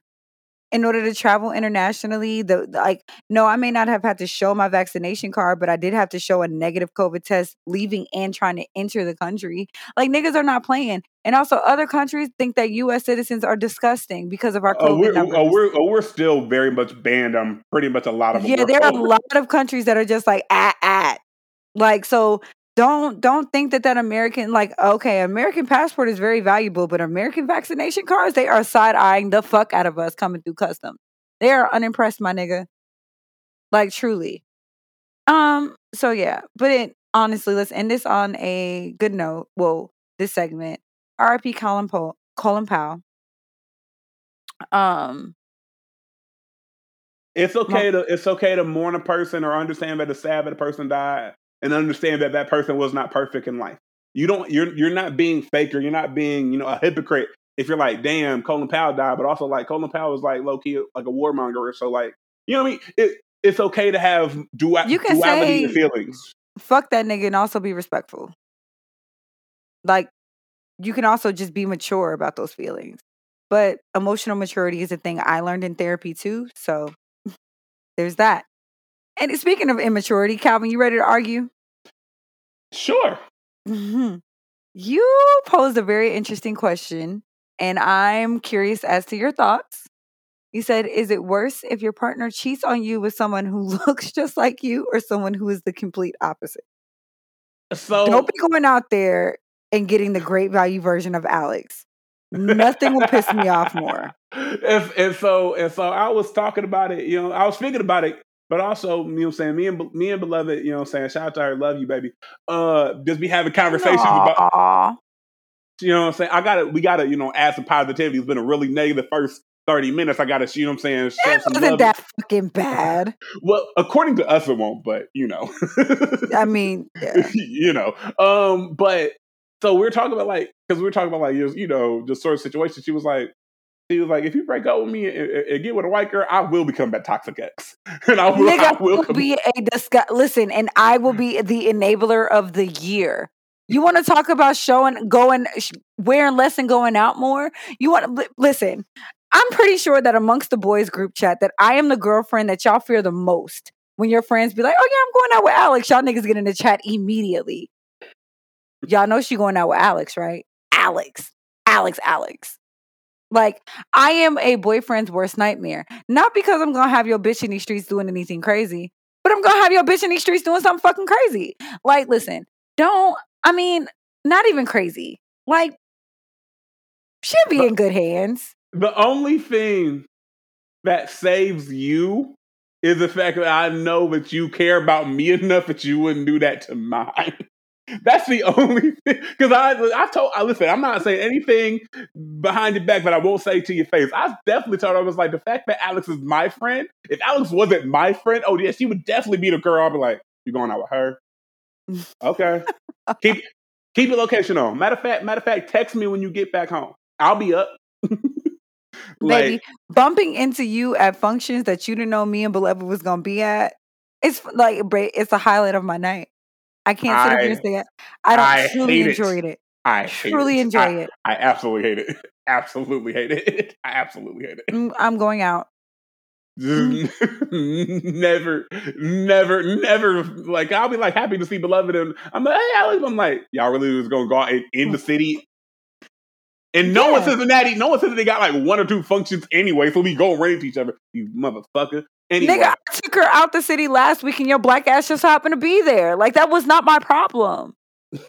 in order to travel internationally, the the- like, no, I may not have had to show my vaccination card, but I did have to show a negative COVID test leaving and trying to enter the country. Like niggas are not playing. And also other countries think that US citizens are disgusting because of our Oh, COVID we're, numbers. oh, we're, oh, we're still very much banned on pretty much a lot of. Yeah, there are a lot of countries that are just like at at. Like so don't don't think that that American like okay, American passport is very valuable, but American vaccination cards they are side eyeing the fuck out of us coming through customs. They are unimpressed, my nigga. Like truly. Um. So yeah, but it honestly, let's end this on a good note. Well, this segment. R.I.P. Colin Powell. Colin Powell. Um. It's okay to it's okay to mourn a person or understand that a sad that a person died and understand that that person was not perfect in life. You don't you're you're not being faker. you're not being you know a hypocrite if you're like damn Colin Powell died, but also like Colin Powell was like low key like a warmonger. So like you know what I mean. It, it's okay to have du- You can duality say- feelings. fuck that nigga and also be respectful. Like, you can also just be mature about those feelings. But emotional maturity is a thing I learned in therapy too. So there's that. And speaking of immaturity, Calvin, you ready to argue? Sure. Mhm. You posed a very interesting question, and I'm curious as to your thoughts. You said, Is it worse if your partner cheats on you with someone who looks just like you or someone who is the complete opposite? So Don't be going out there and getting the great value version of Alex. Nothing will piss me off more. and, and so and so I was talking about it, you know, I was thinking about it, but also, you know what I'm saying, me and me and beloved, you know what I'm saying, shout out to her, love you, baby. Uh just be having conversations about Aw. you know what I'm saying? I gotta we gotta, you know, add some positivity. It's been a really negative first 30 minutes. I gotta, you know what I'm saying, It wasn't that fucking bad. Well, according to us it won't, but you know. I mean, yeah. you know. Um, but so we are talking about like because we're talking about like you you know the sort of situation. She was like, she was like, if you break up with me and, and- get with a white girl, I will become that toxic ex, and I will, I Nigga will will be a disgust. Listen, and I will be the enabler of the year. You want to talk about showing, going, wearing less and going out more? You want to listen? I'm pretty sure that amongst the boys group chat, that I am the girlfriend that y'all fear the most. When your friends be like, "Oh yeah, I'm going out with Alex," y'all niggas get in the chat immediately. Y'all know she going out with Alex, right? Alex, Alex, Alex. Like I am a boyfriend's worst nightmare. Not because I'm gonna have your bitch in these streets doing anything crazy, but I'm gonna have your bitch in these streets doing something fucking crazy. Like, listen, don't. I mean, not even crazy. Like, she'll be in good hands. the only thing that saves you is the fact that I know that you care about me enough that you wouldn't do that to mine. That's the only thing. Because I, I told, I listen. I'm not saying anything behind your back, but I won't say to your face. I definitely told her I was like the fact that Alex is my friend. If Alex wasn't my friend, oh yeah, she would definitely be the girl. I'd be like, you going out with her? Okay. keep keep your location on. Matter of fact, matter of fact, text me when you get back home. I'll be up. like, Baby, bumping into you at functions that you didn't know me and Beloved was gonna be at. It's like it's a highlight of my night. I can't sit up here and say it. I don't I truly enjoyed it. it. I truly enjoy I, it. I absolutely hate it. Absolutely hate it. I absolutely hate it. Mm, I'm going out. Mm. never, never, never. Like I'll be like happy to see beloved, and I'm like, hey, Alex. I'm like, y'all really was gonna go out in, in the city, and no yeah. one says Cincinnati. No one says they got like one or two functions anyway, so we go right into each other. You motherfucker. Anyway. Nigga, I took her out the city last week, and your black ass just happened to be there. Like that was not my problem.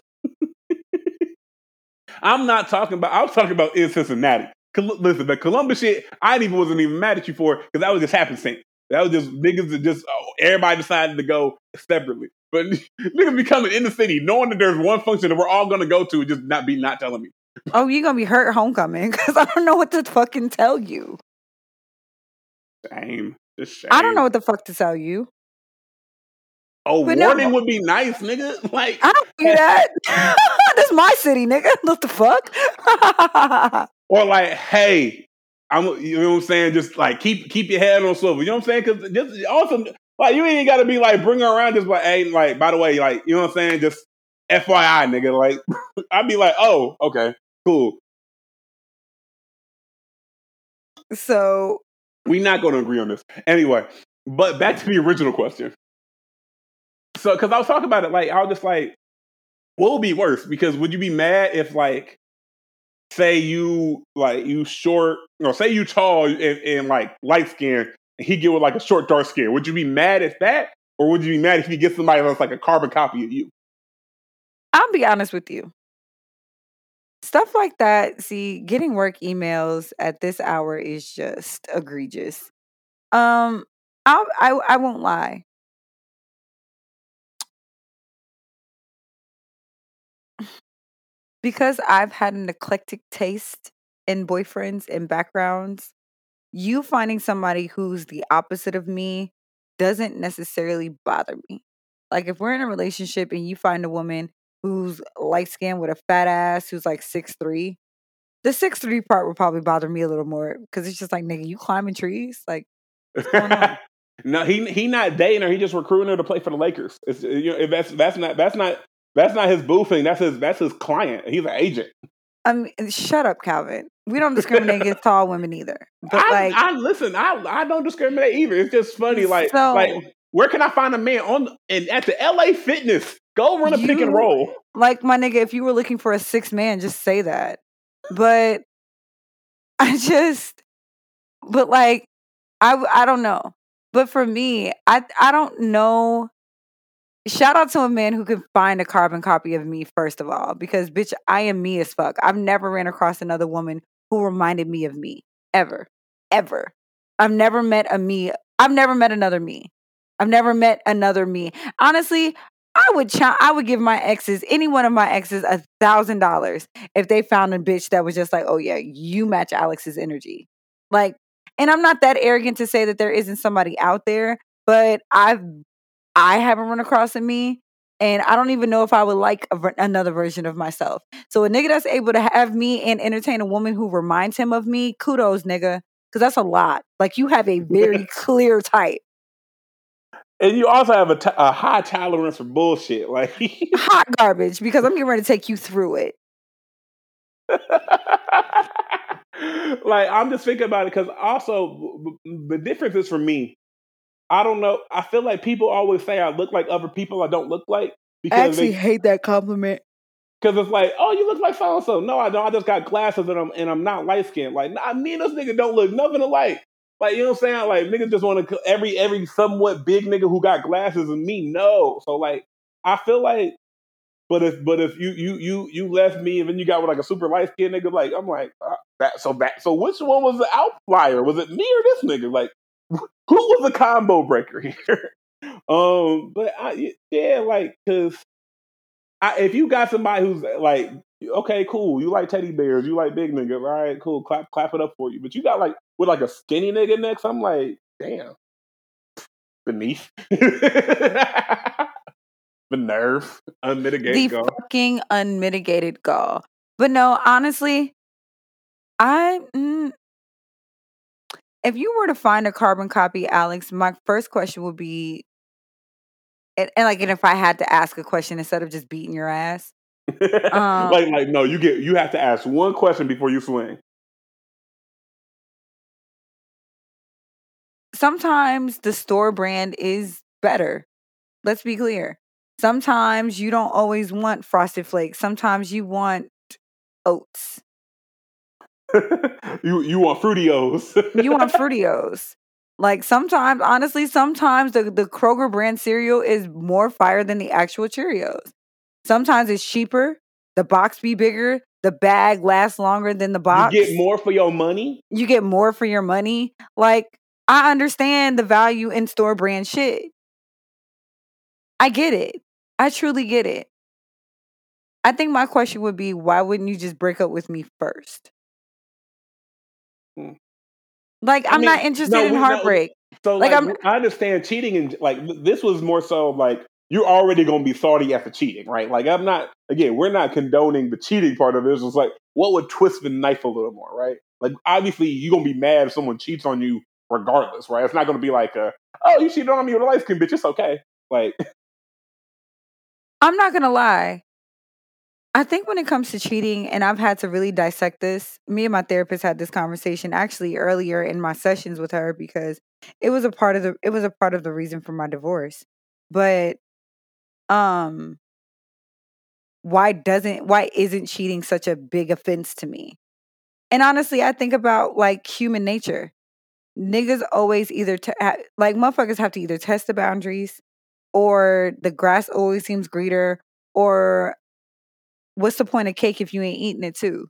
I'm not talking about. I was talking about in Cincinnati. Listen, the Columbus shit, I even wasn't even mad at you for because that was just happenstance. That was just niggas that just oh, everybody decided to go separately. But niggas be coming in the city knowing that there's one function that we're all gonna go to and just not be not telling me. Oh, you're gonna be hurt homecoming because I don't know what to fucking tell you. Shame. I don't know what the fuck to tell you. Oh, but warning no. would be nice, nigga. Like I don't do that. That's my city, nigga. What the fuck? or like, hey, I'm you know what I'm saying? Just like keep keep your head on swivel. You know what I'm saying? Because just also like you ain't got to be like bring her around just like hey like by the way like you know what I'm saying? Just FYI, nigga. Like I'd be like, oh okay, cool. So we're not going to agree on this anyway. But back to the original question. So because I was talking about it, like I was just like, what would be worse? Because would you be mad if like say you like you short or say you tall and, and like light skin and he get with like a short dark skin would you be mad at that or would you be mad if he gets somebody that's like a carbon copy of you i'll be honest with you stuff like that see getting work emails at this hour is just egregious um i i, I won't lie because I've had an eclectic taste in boyfriends and backgrounds, you finding somebody who's the opposite of me doesn't necessarily bother me. Like if we're in a relationship and you find a woman who's light skinned with a fat ass who's like six three, the six three part would probably bother me a little more because it's just like nigga, you climbing trees, like. no, he he not dating her. He just recruiting her to play for the Lakers. It's, uh, you know, that's that's not that's not that's not his boofing. That's his. That's his client. He's an agent. I mean, shut up, Calvin. We don't discriminate against tall women either. But I, like, I listen. I I don't discriminate either. It's just funny. Like so, like where can I find a man on and at the LA Fitness? Go run a you, pick and roll. Like my nigga, if you were looking for a six man, just say that. But I just, but like, I I don't know. But for me, I I don't know Shout out to a man who can find a carbon copy of me, first of all, because bitch, I am me as fuck. I've never ran across another woman who reminded me of me. Ever. Ever. I've never met a me. I've never met another me. I've never met another me. Honestly, I would ch- I would give my exes, any one of my exes, a thousand dollars if they found a bitch that was just like, oh yeah, you match Alex's energy. Like, and I'm not that arrogant to say that there isn't somebody out there, but I've I haven't run across a me. And I don't even know if I would like a, another version of myself. So a nigga that's able to have me and entertain a woman who reminds him of me, kudos, nigga, because that's a lot. Like you have a very clear type. And you also have a, t- a high tolerance for bullshit, like hot garbage. Because I'm getting ready to take you through it. like I'm just thinking about it because also the difference is for me I don't know. I feel like people always say I look like other people I don't look like. Because I actually they, hate that compliment. Because it's like, oh, you look like so and so. No, I don't. I just got glasses and I'm and I'm not light skinned. Like, nah, me and this nigga don't look nothing alike. Like, you know what I'm saying? Like, niggas just want to every every somewhat big nigga who got glasses and me no. So like, I feel like, but if but if you you you you left me and then you got with like a super light skinned nigga, like I'm like uh, that. So that so which one was the outlier? Was it me or this nigga? Like, who was the combo breaker here? um, but I, yeah, like because I, if you got somebody who's like, okay, cool, you like teddy bears, you like big niggas, all right, cool, clap clap it up for you. But you got like with like a skinny nigga next, I'm like, damn, beneath. the nerve, unmitigated the gall. fucking unmitigated gall. But no, honestly, I mm, if you were to find a carbon copy, Alex, my first question would be, and, and like, and if I had to ask a question instead of just beating your ass, um, like, like, no, you get, you have to ask one question before you swing. Sometimes the store brand is better. Let's be clear. Sometimes you don't always want frosted flakes. Sometimes you want oats. you you want Fruitios. you want Fruitios. Like sometimes, honestly, sometimes the, the Kroger brand cereal is more fire than the actual Cheerios. Sometimes it's cheaper, the box be bigger, the bag lasts longer than the box. You get more for your money. You get more for your money. Like I understand the value in store brand shit. I get it. I truly get it. I think my question would be why wouldn't you just break up with me first? Hmm. Like I I'm mean, not interested no, in heartbreak. No. So like, like I'm, I understand cheating and like this was more so like you're already going to be salty after cheating, right? Like I'm not again, we're not condoning the cheating part of it. It's like what would twist the knife a little more, right? Like obviously you're gonna be mad if someone cheats on you regardless, right? It's not gonna be like a, oh you cheated on me with a light skin bitch, it's okay. Like I'm not gonna lie. I think when it comes to cheating, and I've had to really dissect this, me and my therapist had this conversation actually earlier in my sessions with her because it was a part of the it was a part of the reason for my divorce. But um why doesn't why isn't cheating such a big offense to me? And honestly, I think about like human nature. Niggas always either t- like motherfuckers have to either test the boundaries or the grass always seems greener or what's the point of cake if you ain't eating it too?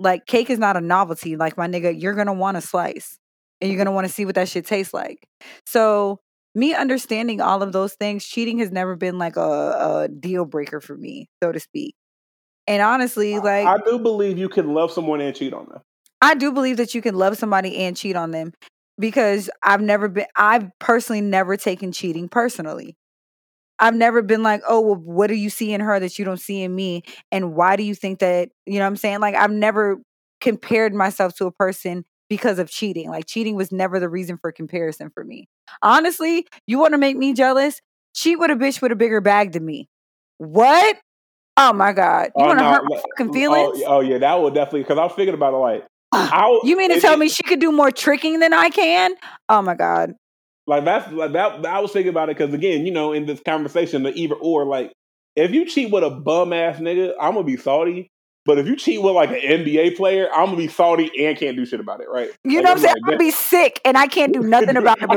Like cake is not a novelty. Like my nigga, you're gonna want a slice and you're gonna want to see what that shit tastes like. So me understanding all of those things, cheating has never been like a, a deal breaker for me, so to speak. And honestly, like I do believe you can love someone and cheat on them. I do believe that you can love somebody and cheat on them because I've never been I've personally never taken cheating personally. I've never been like, oh, well, what do you see in her that you don't see in me? And why do you think that, you know what I'm saying? Like, I've never compared myself to a person because of cheating. Like, cheating was never the reason for comparison for me. Honestly, you want to make me jealous? Cheat with a bitch with a bigger bag than me. What? Oh my God. You oh, want to no, hurt my fucking mm, oh, feelings? Oh, oh, yeah, that will definitely, because I was thinking about it like, ah, how you mean to tell it, me she could do more tricking than I can? Oh my God. Like that's like that. I was thinking about it because again, you know, in this conversation, the either or, like, if you cheat with a bum ass nigga, I'm gonna be salty. But if you cheat with like an NBA player, I'm gonna be salty and can't do shit about it, right? You like, know what I'm saying? I'm gonna be sick and I can't do nothing about it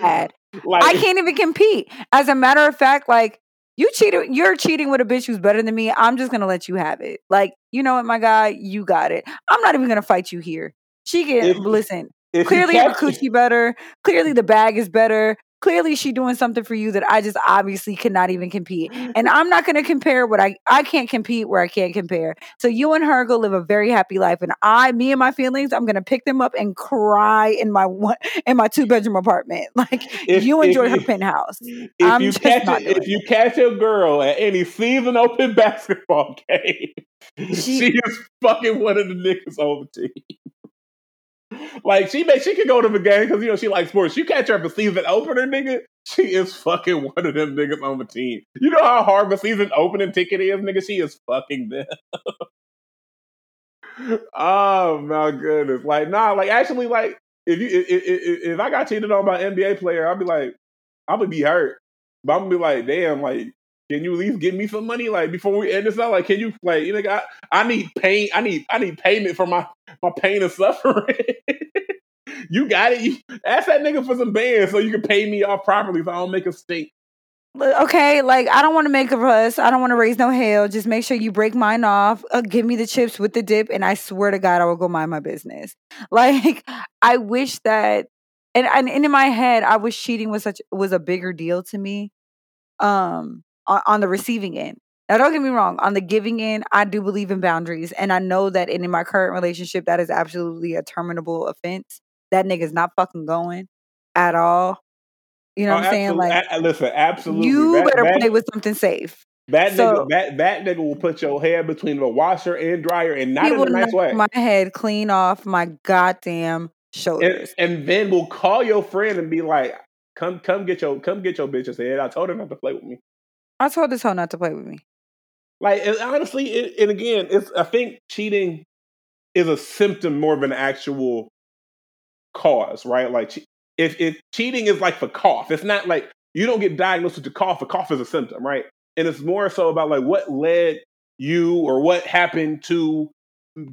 but. Like, I can't even compete. As a matter of fact, like you cheated, you're cheating with a bitch who's better than me. I'm just gonna let you have it. Like, you know what, my guy, you got it. I'm not even gonna fight you here. She can if, listen. If clearly her coochie better. Clearly the bag is better. Clearly she doing something for you that I just obviously cannot even compete. Mm-hmm. And I'm not going to compare what I I can't compete where I can't compare. So you and her go live a very happy life, and I, me and my feelings, I'm going to pick them up and cry in my one in my two bedroom apartment. Like if, you enjoy her penthouse. If I'm you catch a, if you catch a girl at any season open basketball game, she, she is fucking one of the niggas on the team like she may she could go to the game because you know she likes sports. You catch her for season opener, nigga. She is fucking one of them niggas on the team. You know how hard the season opening ticket is, nigga. She is fucking them. oh my goodness! Like nah, like actually, like if you if, if, if I got cheated on by NBA player, I'd be like, I'm gonna be hurt, but I'm gonna be like, damn, like can you at least give me some money like before we end this out? Like, can you like you know I, I need pain I need I need payment for my my pain and suffering. you got it. You, ask that nigga for some bands so you can pay me off properly so I don't make a stink. Okay, like I don't want to make a fuss. I don't want to raise no hell. Just make sure you break mine off. Uh, give me the chips with the dip, and I swear to God, I will go mind my business. Like I wish that, and and, and in my head, I wish cheating was such was a bigger deal to me. Um, on, on the receiving end. Now, don't get me wrong. On the giving end, I do believe in boundaries, and I know that in my current relationship, that is absolutely a terminable offense. That nigga's not fucking going at all. You know Oh, what I'm saying? Like, a- listen, absolutely. you That- better that- play with something safe. That So- nigga, that that nigga will put your hair between the washer and dryer, and not in a nice way. my head clean off my goddamn and, shoulders. and then we'll call your friend and be like, "Come, come get your, come get your bitch's head." I told her not to play with me. I told this hoe not to play with me. Like, honestly, it, and again, it's I think cheating is a symptom more of an actual cause, right? Like, if if cheating is like for cough, it's not like you don't get diagnosed with the cough. A cough is a symptom, right? And it's more so about like what led you or what happened to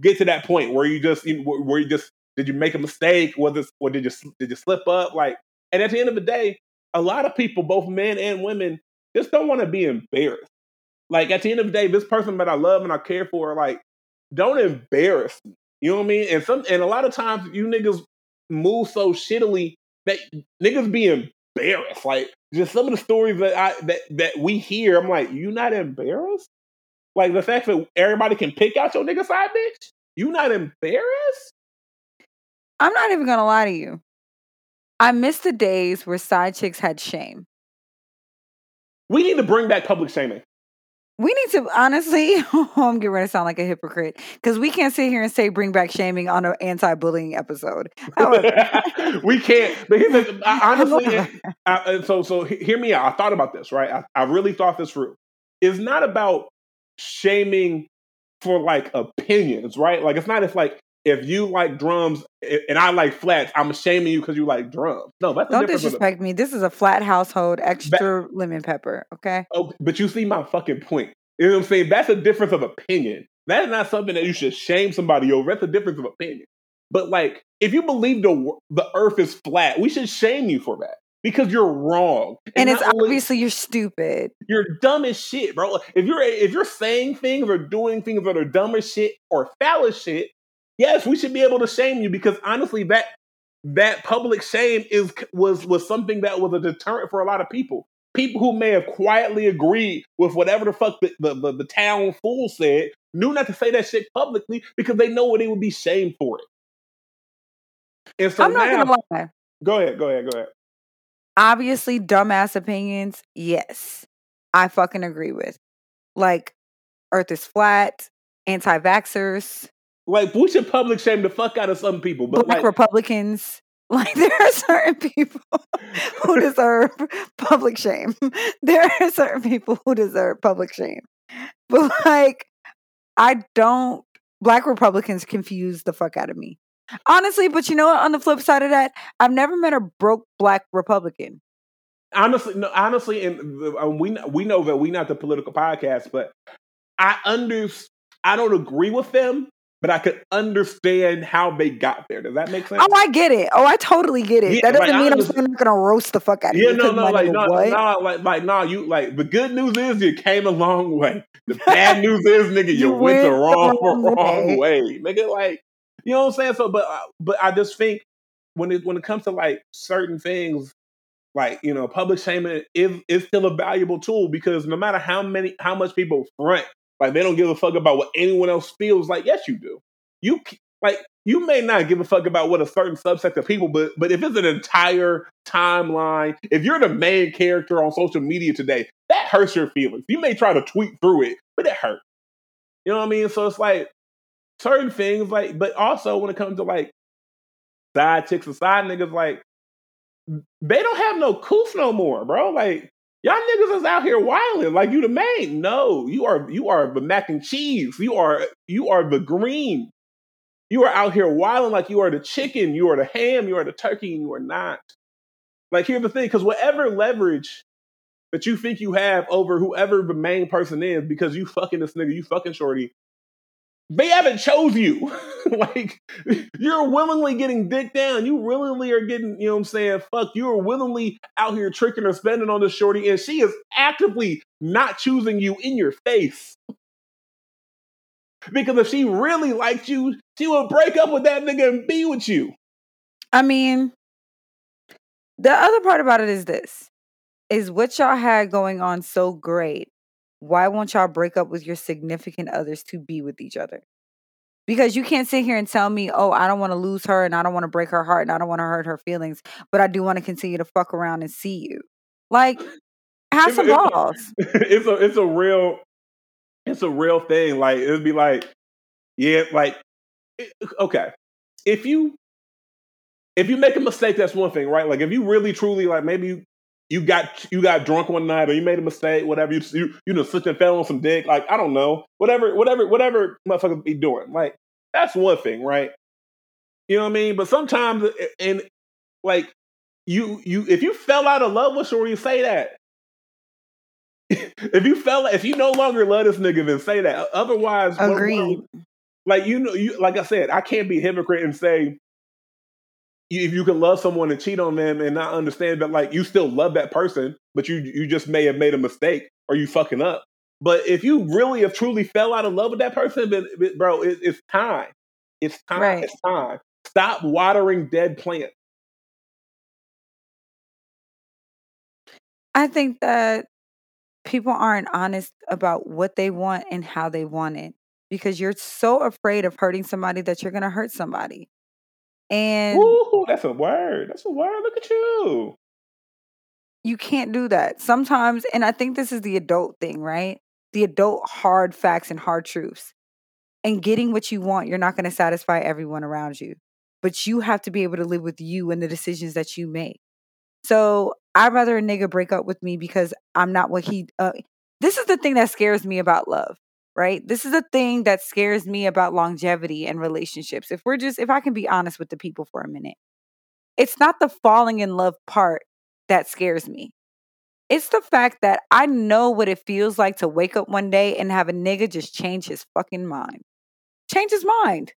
get to that point where you just where you just did you make a mistake? Was this or did you did you slip up? Like, and at the end of the day, a lot of people, both men and women, just don't want to be embarrassed. Like at the end of the day, this person that I love and I care for, like, don't embarrass me. You know what I mean? And some and a lot of times you niggas move so shittily that niggas be embarrassed. Like just some of the stories that I that that we hear, I'm like, you not embarrassed? Like the fact that everybody can pick out your nigga side bitch? You not embarrassed? I'm not even gonna lie to you. I miss the days where side chicks had shame. We need to bring back public shaming. We need to honestly. Oh, I'm getting ready to sound like a hypocrite because we can't sit here and say bring back shaming on an anti-bullying episode. We can't. But the, I, honestly, it- I, so so hear me out. I thought about this, right? I, I really thought this through. It's not about shaming for like opinions, right? Like it's not if like if you like drums and I like flats, I'm shaming you because you like drums. No, that's don't disrespect me. This is a flat household, extra lemon pepper. Okay. Oh, but you see my fucking point. You know what I'm saying? That's a difference of opinion. That is not something that you should shame somebody over. That's a difference of opinion. But like, if you believe the the Earth is flat, we should shame you for that because you're wrong. And it's not only- obviously you're stupid. you're dumb as shit, bro. If you're if you're saying things or doing things that are dumb as shit or foul as shit, yes, we should be able to shame you because honestly, that that public shame is was was something that was a deterrent for a lot of people. People who may have quietly agreed with whatever the fuck the, the, the, the town fool said knew not to say that shit publicly because they know what they would be shamed for it. And so I'm not now, gonna lie. go ahead, go ahead, go ahead. Obviously, dumbass opinions. Yes, I fucking agree with. Like, Earth is flat. Anti-vaxxers. Like we should public shame the fuck out of some people, but black like, Republicans. Like there are certain people who deserve public shame. There are certain people who deserve public shame. But like I don't black Republicans confuse the fuck out of me. Honestly, but you know what? On the flip side of that, I've never met a broke black Republican. honestly, no, honestly, and uh, we we know that we not the political podcast, but I under I don't agree with them, but I could understand how they got there. Does that make sense? Oh, I get it. Oh, I totally get it. Yeah, that doesn't like, mean I'm still not gonna roast the fuck out of yeah, you. no, 'cause no, my like no, what? no, like like no, you like the good news is you came a long way. The bad news is, nigga, you, You went the went the wrong, wrong wrong way. way, nigga. Like you know what I'm saying? So, but uh, but I just think when it when it comes to like certain things, like you know, public shaming is is still a valuable tool because no matter how many how much people front, like they don't give a fuck about what anyone else feels. Like yes, you do. You like you may not give a fuck about what a certain subset of people, but but if it's an entire timeline, if you're the main character on social media today, that hurts your feelings. You may try to tweet through it, but it hurts. You know what I mean? So it's like certain things, like, but also when it comes to like side chicks and side niggas, like they don't have no coof no more, bro. Like y'all niggas is out here wilding like you the main. No, you are you are the mac and cheese. You are you are the green. You are out here wilding like you are the chicken. You are the ham. You are the turkey, and you are not. Like here's the thing, because whatever leverage that you think you have over whoever the main person is, because you fucking this nigga, you fucking shorty, they haven't chose you. like you're willingly getting dick down. You willingly are getting, you know what I'm saying? Fuck, you are willingly out here tricking or spending on this shorty, and she is actively not choosing you in your face. Because if she really liked you, she would break up with that nigga and be with you. I mean, the other part about it is this is what y'all had going on so great why won't y'all break up with your significant others to be with each other? Because you can't sit here and tell me, oh, I don't want to lose her and I don't want to break her heart and I don't want to hurt her feelings, but I do want to continue to fuck around and see you. Like, have It's some it's, balls. it's a it's a real it's a real thing. Like it'd be like, yeah, like it- okay, if you if you make a mistake, that's one thing, right? Like if you really truly like maybe you you got you got drunk one night or you made a mistake, whatever you you you know slipped and fell on some dick, like I don't know, whatever whatever whatever motherfuckers be doing, like that's one thing, right? You know what I mean? But sometimes and like you you if you fell out of love with Shorty, say that. if you fell if you no longer love this nigga, then say that. Otherwise, Agreed. like you know, you like I said, I can't be a hypocrite and say you- if you can love someone and cheat on them and not understand that like you still love that person, but you you just may have made a mistake or you fucking up. But if you really have truly fell out of love with that person, then bro, it, it's time. It's time. Right. It's time. Stop watering dead plants. I think that people aren't honest about what they want and how they want it because you're so afraid of hurting somebody that you're going to hurt somebody. And Woo, that's a word. That's a word. Look at you. you can't do that. Sometimes, and I think this is the adult thing, right? The adult hard facts and hard truths. And getting what you want, you're not going to satisfy everyone around you. But you have to be able to live with you and the decisions that you make. So I'd rather a nigga break up with me because I'm not what he. Uh, this is the thing that scares me about love, right? This is the thing that scares me about longevity and relationships. If we're just, if I can be honest with the people for a minute, it's not the falling in love part that scares me. It's the fact that I know what it feels like to wake up one day and have a nigga just change his fucking mind. Change his mind.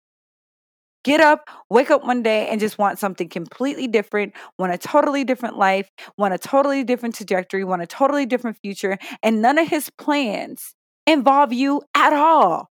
Get up, wake up one day and just want something completely different, want a totally different life, want a totally different trajectory, want a totally different future, and none of his plans involve you at all.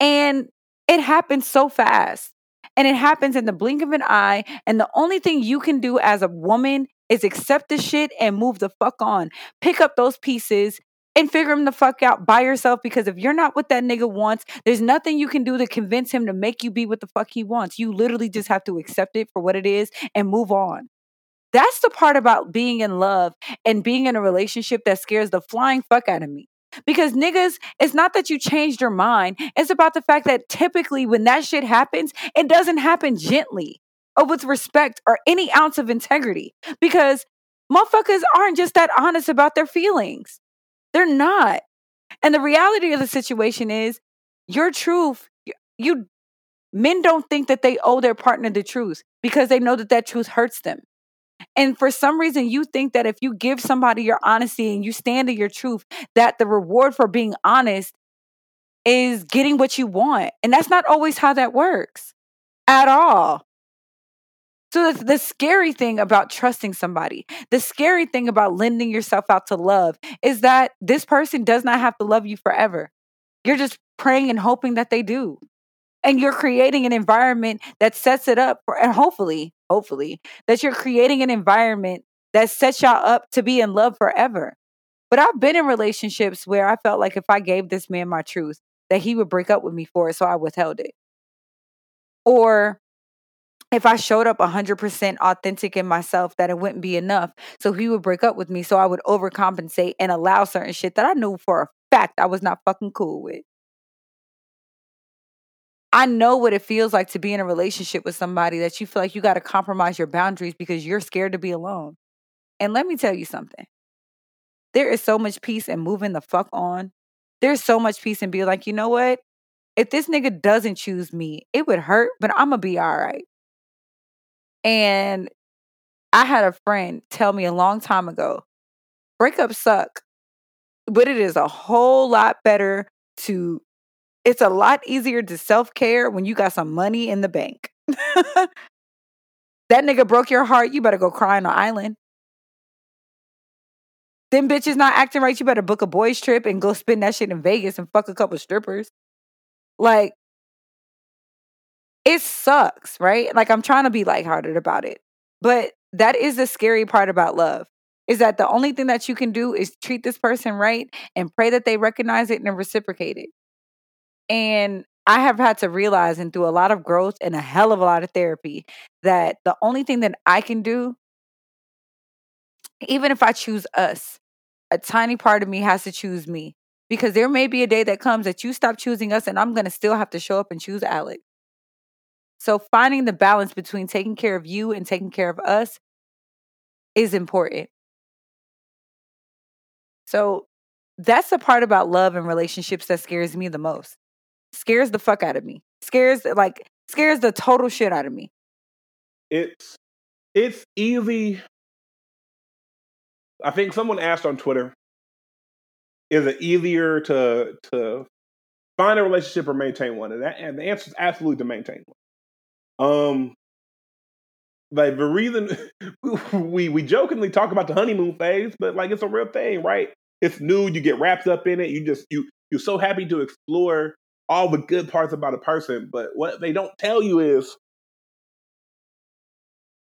And it happens so fast. And it happens in the blink of an eye. And the only thing you can do as a woman is accept the shit and move the fuck on. Pick up those pieces and figure him the fuck out by yourself because if you're not what that nigga wants, there's nothing you can do to convince him to make you be what the fuck he wants. You literally just have to accept it for what it is and move on. That's the part about being in love and being in a relationship that scares the flying fuck out of me. Because niggas, it's not that you changed your mind. It's about the fact that typically when that shit happens, it doesn't happen gently or with respect or any ounce of integrity. Because motherfuckers aren't just that honest about their feelings. They're not. And the reality of the situation is your truth, you men don't think that they owe their partner the truth because they know that that truth hurts them. And for some reason, you think that if you give somebody your honesty and you stand in your truth, that the reward for being honest is getting what you want. And that's not always how that works at all. So the, the scary thing about trusting somebody, the scary thing about lending yourself out to love is that this person does not have to love you forever. You're just praying and hoping that they do. And you're creating an environment that sets it up for, and hopefully, hopefully, that you're creating an environment that sets y'all up to be in love forever. But I've been in relationships where I felt like if I gave this man my truth, that he would break up with me for it. So I withheld it. Or if I showed up 100% authentic in myself, that it wouldn't be enough. So he would break up with me. So I would overcompensate and allow certain shit that I knew for a fact I was not fucking cool with. I know what it feels like to be in a relationship with somebody that you feel like you got to compromise your boundaries because you're scared to be alone. And let me tell you something. There is so much peace in moving the fuck on. There's so much peace in being like, you know what? If this nigga doesn't choose me, it would hurt, but I'm to be all right. And I had a friend tell me a long time ago breakups suck, but it is a whole lot better to, it's a lot easier to self care when you got some money in the bank. that nigga broke your heart, you better go cry on the island. Them bitches not acting right, you better book a boys trip and go spend that shit in Vegas and fuck a couple strippers. Like, it sucks, right? Like, I'm trying to be lighthearted about it. But that is the scary part about love is that the only thing that you can do is treat this person right and pray that they recognize it and reciprocate it. And I have had to realize, and through a lot of growth and a hell of a lot of therapy, that the only thing that I can do, even if I choose us, a tiny part of me has to choose me. Because there may be a day that comes that you stop choosing us, and I'm going to still have to show up and choose Alex. So, finding the balance between taking care of you and taking care of us is important. So, that's the part about love and relationships that scares me the most scares the fuck out of me. Scares like scares the total shit out of me. It's it's easy. I think someone asked on Twitter, is it easier to to find a relationship or maintain one? And that and the answer is absolutely to maintain one. Um like the reason we we jokingly talk about the honeymoon phase, but like it's a real thing, right? It's new, you get wrapped up in it, you just you you're so happy to explore all the good parts about a person, but what they don't tell you is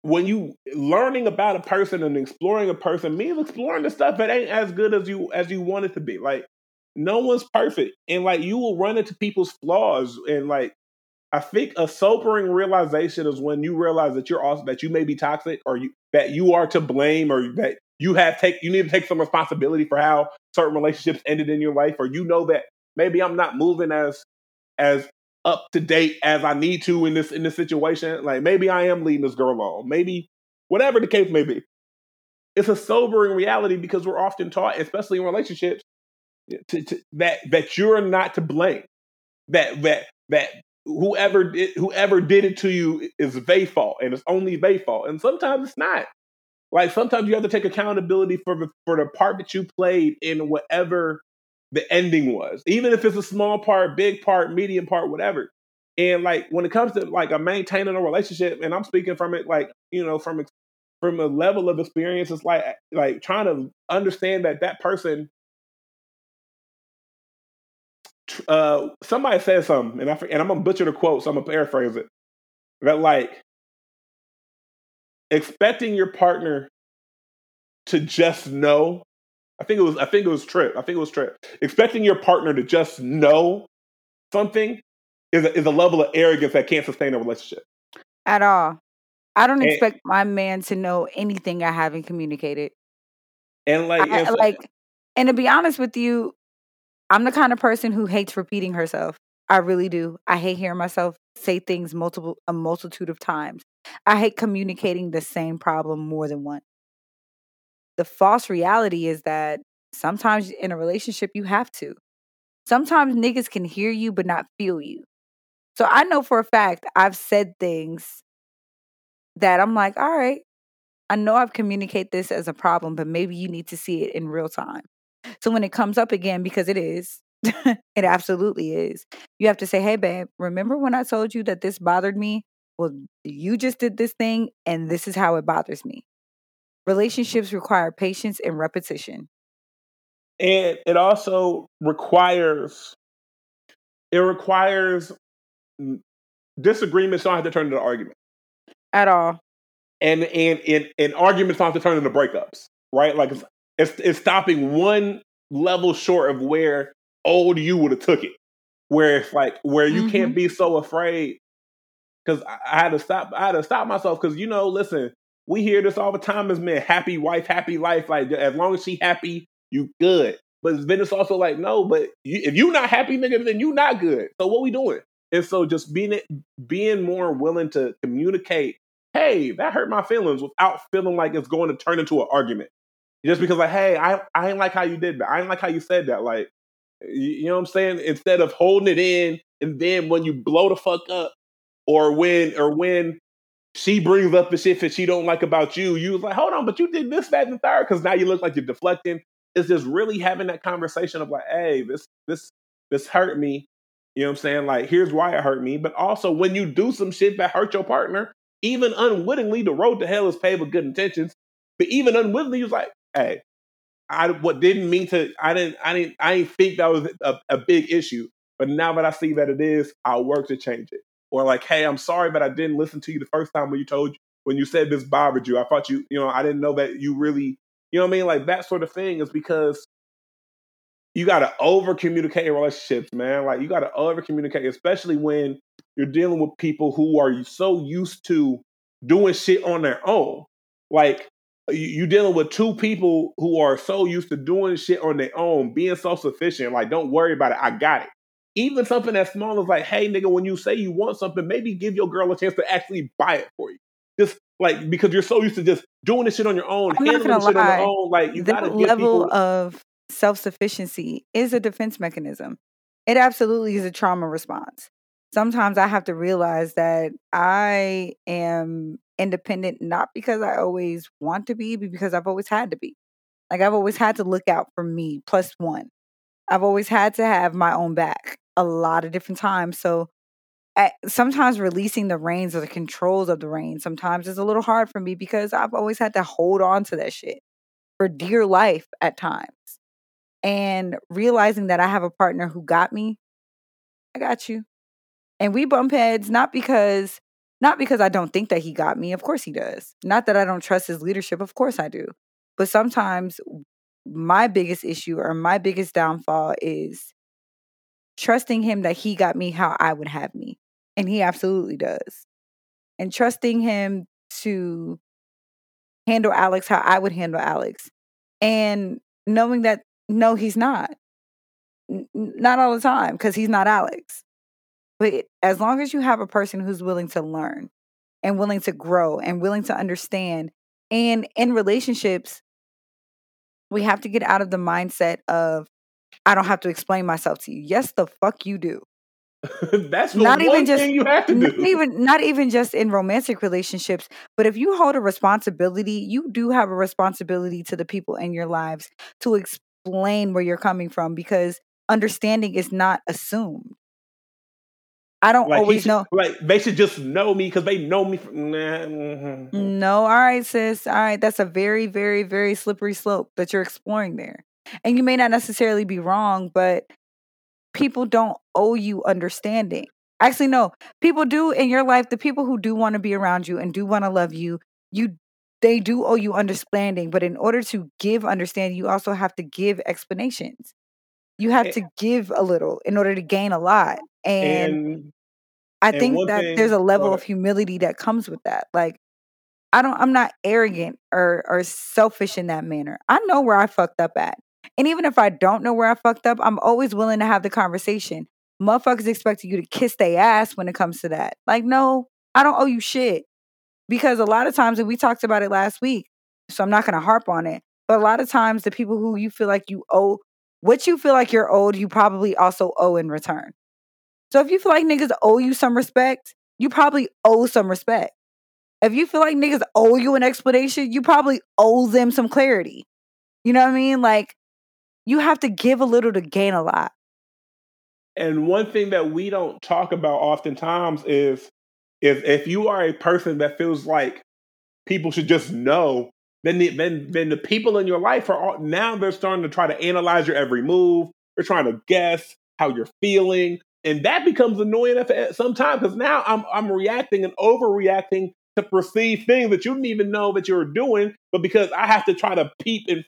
when you learning about a person and exploring a person means exploring the stuff that ain't as good as you as you want it to be. Like no one's perfect, and like you will run into people's flaws, and like I think a sobering realization is when you realize that you're also that you may be toxic, or you that you are to blame, or that you have take you need to take some responsibility for how certain relationships ended in your life, or you know that maybe I'm not moving as as up to date as I need to in this in this situation. Like maybe I am leading this girl on. Maybe whatever the case may be. It's a sobering reality because we're often taught, especially in relationships, eh, to, to, that that you're not to blame. That that that whoever did, whoever did it to you is their fault, and it's only their fault. And sometimes it's not. Like sometimes you have to take accountability for the for the part that you played in whatever the ending was, even if it's a small part, big part, medium part, whatever. And like when it comes to like a maintaining a relationship, and I'm speaking from it like you know from from a level of experience, it's like like trying to understand that that person. Uh, somebody said something, and I and I'm gonna butcher the quote, so I'm gonna paraphrase it. That like expecting your partner to just know I think it was I think it was Trip. I think it was Trip. Expecting your partner to just know something is a, is a level of arrogance that can't sustain a relationship at all. I don't and, expect my man to know anything I haven't communicated. And like, I, like, and to be honest with you, I'm the kind of person who hates repeating herself. I really do. I hate hearing myself say things multiple a multitude of times. I hate communicating the same problem more than once the false reality is that sometimes in a relationship you have to. Sometimes niggas can hear you but not feel you. So I know for a fact I've said things that I'm like, all right, I know I've communicated this as a problem, but maybe you need to see it in real time. So when it comes up again, because it is, it absolutely is, you have to say, hey, babe, remember when I told you that this bothered me? Well, you just did this thing, and this is how it bothers me. Relationships require patience and repetition. And it also requires it requires disagreements don't have to turn into argument at all. And and and, and arguments don't have to turn into breakups, right? Like it's, it's, it's stopping one level short of where old you would have took it. Where it's like where you mm-hmm. can't be so afraid because I, I had to stop. I had to stop myself because you know, listen, we hear this all the time as men. Happy wife, happy life. Like as long as she happy, you good. But then it's also like, no, but you, if you not happy, nigga, then you not good. So what we doing? And so just being it, being more willing to communicate, hey, that hurt my feelings without feeling like it's going to turn into an argument. Just because like, hey, I I ain't like how you did that. I ain't like how you said that. Like, you, you know what I'm saying? Instead of holding it in and then when you blow the fuck up, or when or when she brings up the shit that she don't like about you. You was like, hold on, but you did this, that, and third, because now you look like you're deflecting. It's just really having that conversation of like, hey, this, this, this hurt me. You know what I'm saying? Like, here's why it hurt me. But also, when you do some shit that hurt your partner, even unwittingly, the road to hell is paved with good intentions. But even unwittingly, you was like, hey, I what didn't mean to. I didn't. I didn't. I didn't think that was a, a big issue. But now that I see that it is, I'll work to change it or like, hey, I'm sorry, but I didn't listen to you the first time when you told when you said this bothered you. I thought you, you know, I didn't know that you really, You know what I mean? Like that sort of thing is because you got to over communicate in relationships, man. Like you got to over communicate, especially when you're dealing with people who are so used to doing shit on their own. Like you are dealing with two people who are so used to doing shit on their own, being self sufficient. Like, don't worry about it. I got it. Even something as small as like, hey, nigga, when you say you want something, maybe give your girl a chance to actually buy it for you. Just like because you're so used to just doing this shit on your own, I'm handling shit lie. on your own. Like you the gotta level people... of self sufficiency is a defense mechanism. It absolutely is a trauma response. Sometimes I have to realize that I am independent not because I always want to be, but because I've always had to be. Like I've always had to look out for me plus one. I've always had to have my own back a lot of different times. So at, sometimes releasing the reins or the controls of the reins sometimes is a little hard for me because I've always had to hold on to that shit for dear life at times. And realizing that I have a partner who got me, I got you. And we bump heads not because not because I don't think that he got me. Of course he does. Not that I don't trust his leadership. Of course I do. But sometimes my biggest issue or my biggest downfall is trusting him that he got me how I would have me. And he absolutely does. And trusting him to handle Alex how I would handle Alex. And knowing that, no, he's not. Not all the time, because he's not Alex. But as long as you have a person who's willing to learn and willing to grow and willing to understand, and in relationships, we have to get out of the mindset of, I don't have to explain myself to you. Yes, the fuck you do. That's not even just you have to do. Not even not even just in romantic relationships, but if you hold a responsibility, you do have a responsibility to the people in your lives to explain where you're coming from because understanding is not assumed. I don't like always should, know. Like they should just know me because they know me. From, nah, mm-hmm. No, all right, sis. All right, that's a very, very, very slippery slope that you're exploring there, and you may not necessarily be wrong, but people don't owe you understanding. Actually, no, people do in your life. The people who do want to be around you and do want to love you, you they do owe you understanding. But in order to give understanding, you also have to give explanations. You have eh to give a little in order to gain a lot. And, and I and think that thing, there's a level of humility that comes with that. Like I don't I'm not arrogant or or selfish in that manner. I know where I fucked up at. And even if I don't know where I fucked up, I'm always willing to have the conversation. Motherfuckers expect you to kiss their ass when it comes to that. Like, no, I don't owe you shit. Because a lot of times, and we talked about it last week, so I'm not going to harp on it, but a lot of times, the people who you feel like you owe, what you feel like you're owed, you probably also owe in return. So if you feel like niggas owe you some respect, you probably owe some respect. If you feel like niggas owe you an explanation, you probably owe them some clarity. You know what I mean? Like, you have to give a little to gain a lot. And one thing that we don't talk about oftentimes is if if you are a person that feels like people should just know, then the, then then the people in your life are all, now they're starting to try to analyze your every move. They're trying to guess how you're feeling, and that becomes annoying at sometimes because now I'm I'm reacting and overreacting to perceived things that you didn't even know that you were doing, but because I have to try to peep and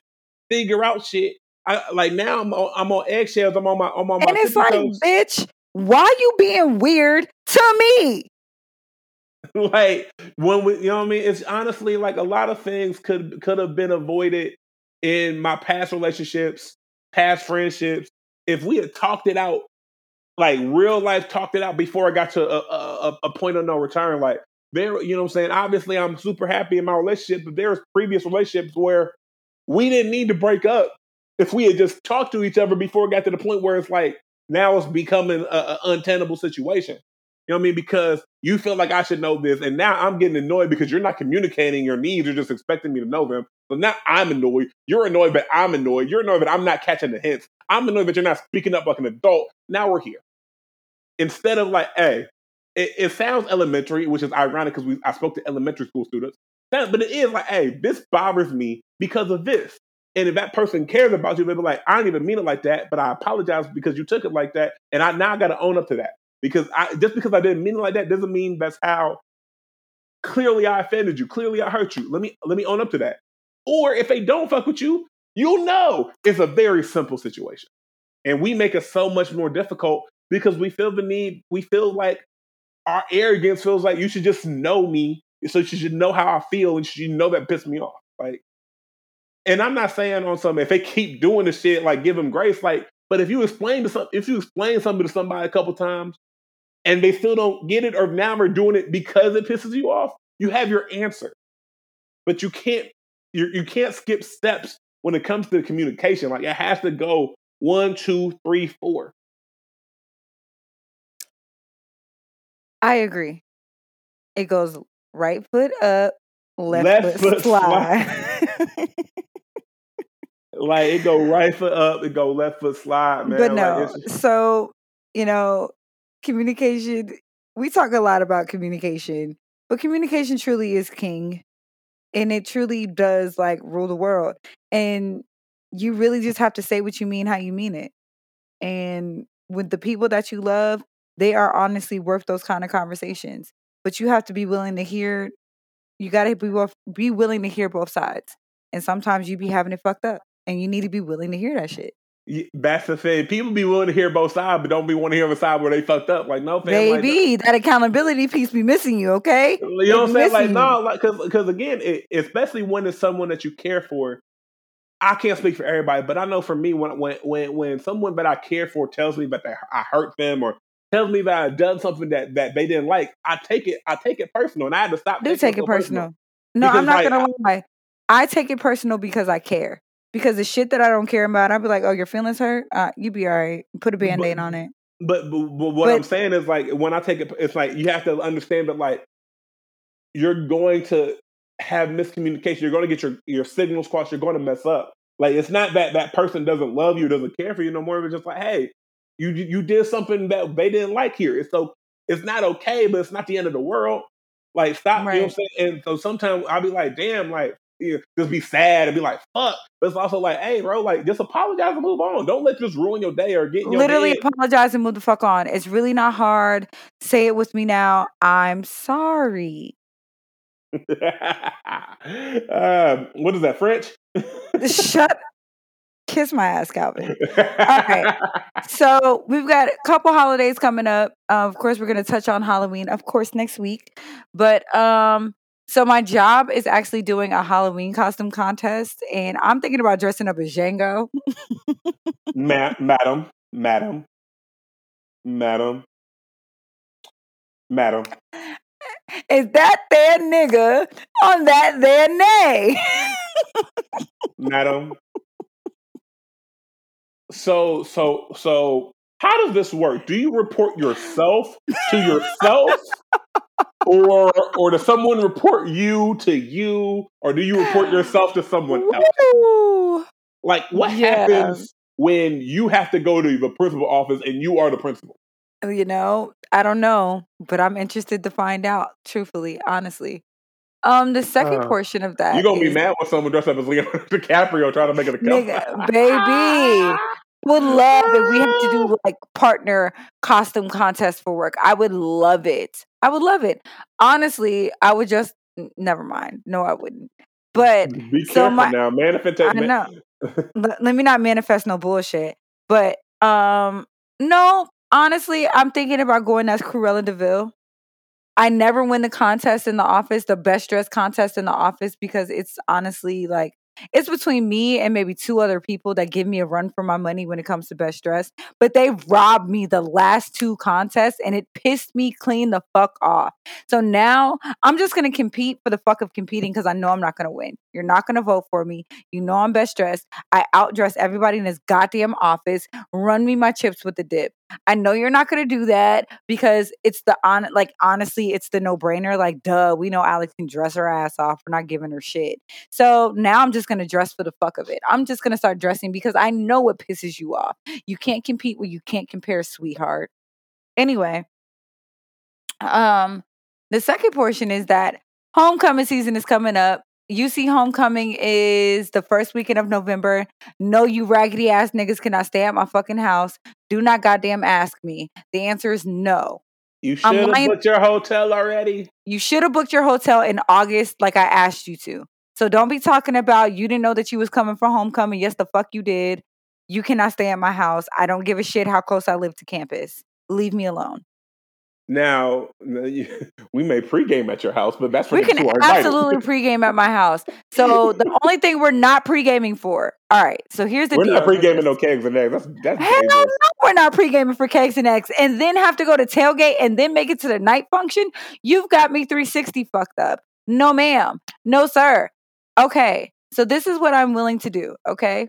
figure out shit, I like now I'm on, I'm on eggshells. I'm on my I'm on my. And it's like, toes. bitch, why you being weird to me? like when we, you know what I mean? It's honestly like a lot of things could could have been avoided in my past relationships, past friendships, if we had talked it out, like real life talked it out before I got to a, a, a point of no return. Like there, you know what I'm saying? Obviously, I'm super happy in my relationship, but there's previous relationships where we didn't need to break up if we had just talked to each other before it got to the point where it's like now it's becoming an untenable situation. You know what I mean? Because you feel like I should know this, and now I'm getting annoyed because you're not communicating your needs. You're just expecting me to know them. So now I'm annoyed. You're annoyed, but I'm annoyed. You're annoyed, but I'm not catching the hints. I'm annoyed that you're not speaking up like an adult. Now we're here. Instead of like, hey, it, it sounds elementary, which is ironic because we I spoke to elementary school students. But it is like, hey, this bothers me because of this. And if that person cares about you, they'll be like, I didn't even mean it like that, but I apologize because you took it like that. And I now got to own up to that. Because I just because I didn't mean it like that doesn't mean that's how clearly I offended you. Clearly I hurt you. Let me let me own up to that. Or if they don't fuck with you, you'll know. It's a very simple situation. And we make it so much more difficult because we feel the need, we feel like our arrogance feels like you should just know me. So you should know how I feel and you know that pissed me off. Like, and I'm not saying on something, if they keep doing the shit, like give them grace, like, but if you explain to some, if you explain something to somebody a couple times and they still don't get it, or now we're doing it because it pisses you off, you have your answer. But you can't, you you can't skip steps when it comes to communication. Like it has to go one, two, three, four. I agree. It goes right foot up, left, left foot, foot slide. slide. like it go right foot up, it go left foot slide, man. But no, like so you know, communication. We talk a lot about communication, but communication truly is king, and it truly does like rule the world. And you really just have to say what you mean, how you mean it. And with the people that you love, they are honestly worth those kind of conversations. But you have to be willing to hear. You got to be be willing to hear both sides. And sometimes you be having it fucked up, and you need to be willing to hear that shit. That's the thing. People be willing to hear both sides, but don't be want to hear the side where they fucked up. Like no, fam, baby, like, that accountability piece be missing you. Okay, you know what I'm saying? Like no, like because because again, it, especially when it's someone that you care for. I can't speak for everybody, but I know for me, when when when when someone that I care for tells me that I hurt them or tells me that I've done something that that they didn't like, I take it I take it personal, and I had to stop. Do take it personal. personal. No, I'm not like, gonna lie. I take it personal because I care. Because the shit that I don't care about, I'd be like, "Oh, your feelings hurt. Uh, you be all right. Put a band aid on it." But, but, but what but, I'm saying is like when I take it, it's like you have to understand that like you're going to have miscommunication. You're going to get your your signals crossed. You're going to mess up. Like it's not that that person doesn't love you, doesn't care for you no more. It's just like, hey, you you did something that they didn't like here. It's so it's not okay, but it's not the end of the world. Like stop, right. you know what I'm saying? And so sometimes I'll be like, damn, like you know, just be sad and be like, fuck. But it's also like, hey, bro, like just apologize and move on. Don't let this ruin your day or get your literally day. apologize and move the fuck on. It's really not hard. Say it with me now. I'm sorry. um, what is that French? Shut Kiss my ass, Calvin. Okay. so we've got a couple holidays coming up. Uh, of course, we're going to touch on Halloween, of course, next week. But um, so my job is actually doing a Halloween costume contest, and I'm thinking about dressing up as Django. Ma- madam, madam, madam, madam. Is that there nigga on that there nay? madam, so so so how does this work? Do you report yourself to yourself? Or or does someone report you to you? Or do you report yourself to someone else? Like what yeah. happens when you have to go to the principal office and you are the principal? You know, I don't know, but I'm interested to find out, truthfully, honestly. Um, the second uh, portion of that you're gonna is, be mad when someone dressed up as Leonardo DiCaprio trying to make it a couple. baby, would love if we had to do like partner costume contest for work. I would love it. I would love it. Honestly, I would just never mind. No, I wouldn't. But be careful so my, now. Manifest. I know. let, let me not manifest no bullshit. But um, no. Honestly, I'm thinking about going as Cruella de Vil. I never win the contest in the office, the best dress contest in the office, because it's honestly like it's between me and maybe two other people that give me a run for my money when it comes to best dress. But they robbed me the last two contests and it pissed me clean the fuck off. So now I'm just gonna compete for the fuck of competing because I know I'm not gonna win. You're not gonna vote for me. You know I'm best dressed. I outdress everybody in this goddamn office. Run me my chips with the dip. I know you're not going to do that because it's the on like honestly, it's the no brainer. Like, duh, we know Alex can dress her ass off. We're not giving her shit. So now I'm just going to dress for the fuck of it. I'm just going to start dressing because I know what pisses you off. You can't compete where you can't compare, sweetheart. Anyway, um, the second portion is that homecoming season is coming up. UC homecoming is the first weekend of November. No, you raggedy ass niggas cannot stay at my fucking house. Do not goddamn ask me. The answer is no. You should have booked your hotel already. You should have booked your hotel in August, like I asked you to. So don't be talking about you didn't know that you was coming for homecoming. Yes, the fuck you did. You cannot stay at my house. I don't give a shit how close I live to campus. Leave me alone. Now we may pregame at your house, but that's for we the can absolutely pregame at my house. So the only thing we're not pregaming for. All right. So here's the We're deal. not pregaming no kegs and eggs. That's that's Hell no, we're not pre-gaming for cakes and eggs, and then have to go to tailgate and then make it to the night function. You've got me 360 fucked up. No, ma'am. No, sir. Okay, so this is what I'm willing to do. Okay,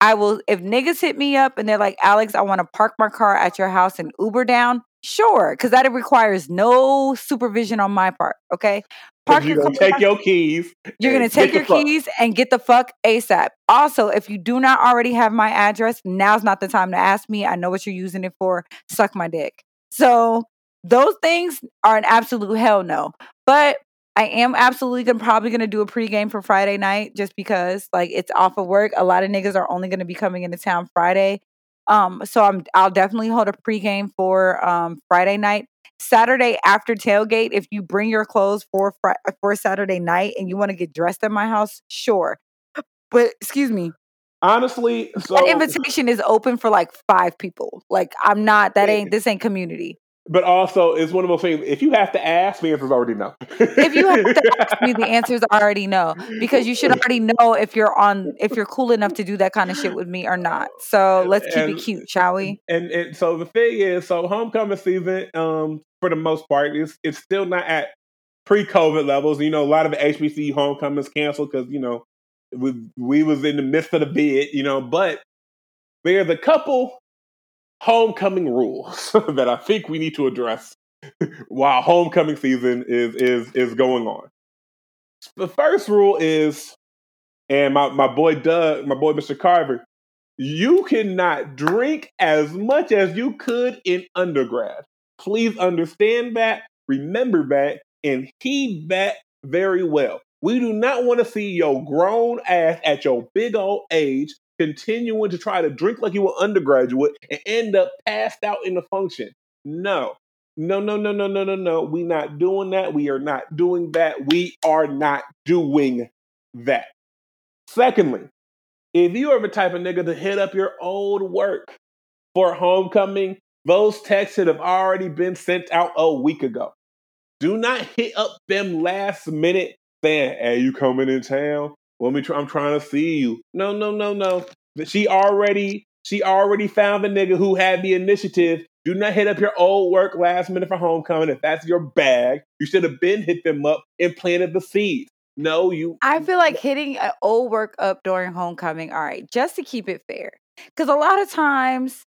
I will. If niggas hit me up and they're like, Alex, I want to park my car at your house and Uber down. Sure, because that requires no supervision on my part. Okay, Park you're your gonna take your keys. you're gonna take your fuck- keys and get the fuck ASAP. Also, if you do not already have my address, now's not the time to ask me. I know what you're using it for. Suck my dick. So, those things are an absolute hell no. But I am absolutely gonna, probably going to do a pregame for Friday night just because like it's off of work. A lot of niggas are only going to be coming into town Friday. Um so I'm I'll definitely hold a pregame for um Friday night. Saturday after tailgate, if you bring your clothes for Fri- for Saturday night and you want to get dressed at my house, sure. But excuse me, Honestly, so that invitation is open for like five people. Like I'm not. That ain't. This ain't community. But also it's one of those things. If you have to ask, the answer's already no. If you have to ask me, the answer is already no because you should already know if you're on if you're cool enough to do that kind of shit with me or not. So let's keep it cute, shall we? and and so the thing is, so homecoming season, um, for the most part, is it's still not at pre-COVID levels. You know, a lot of the HBC homecomings canceled because you know we we was in the midst of the bid. You know, but there's a couple homecoming rules that I think we need to address while homecoming season is is is going on. The first rule is, and my my boy Doug, my boy Mr. Carver, you cannot drink as much as you could in undergrad. Please understand that, remember that, and heed that very well. We do not want to see your grown ass at your big old age continuing to try to drink like you were undergraduate and end up passed out in the function. No. No, no, no, no, no, no, no. We're not doing that. We are not doing that. We are not doing that. Secondly, if you are the type of nigga to hit up your old work for homecoming, those texts should have already been sent out a week ago. Do not hit up them last minute saying, "Hey, you coming in town? Let me. Try, I'm trying to see you." No, no, no, no. She already, she already found the nigga who had the initiative. Do not hit up your old work last minute for homecoming. If that's your bag, you should have been hit them up and planted the seeds. No, you. I feel like hitting an old work up during homecoming, all right, just to keep it fair. Because a lot of times,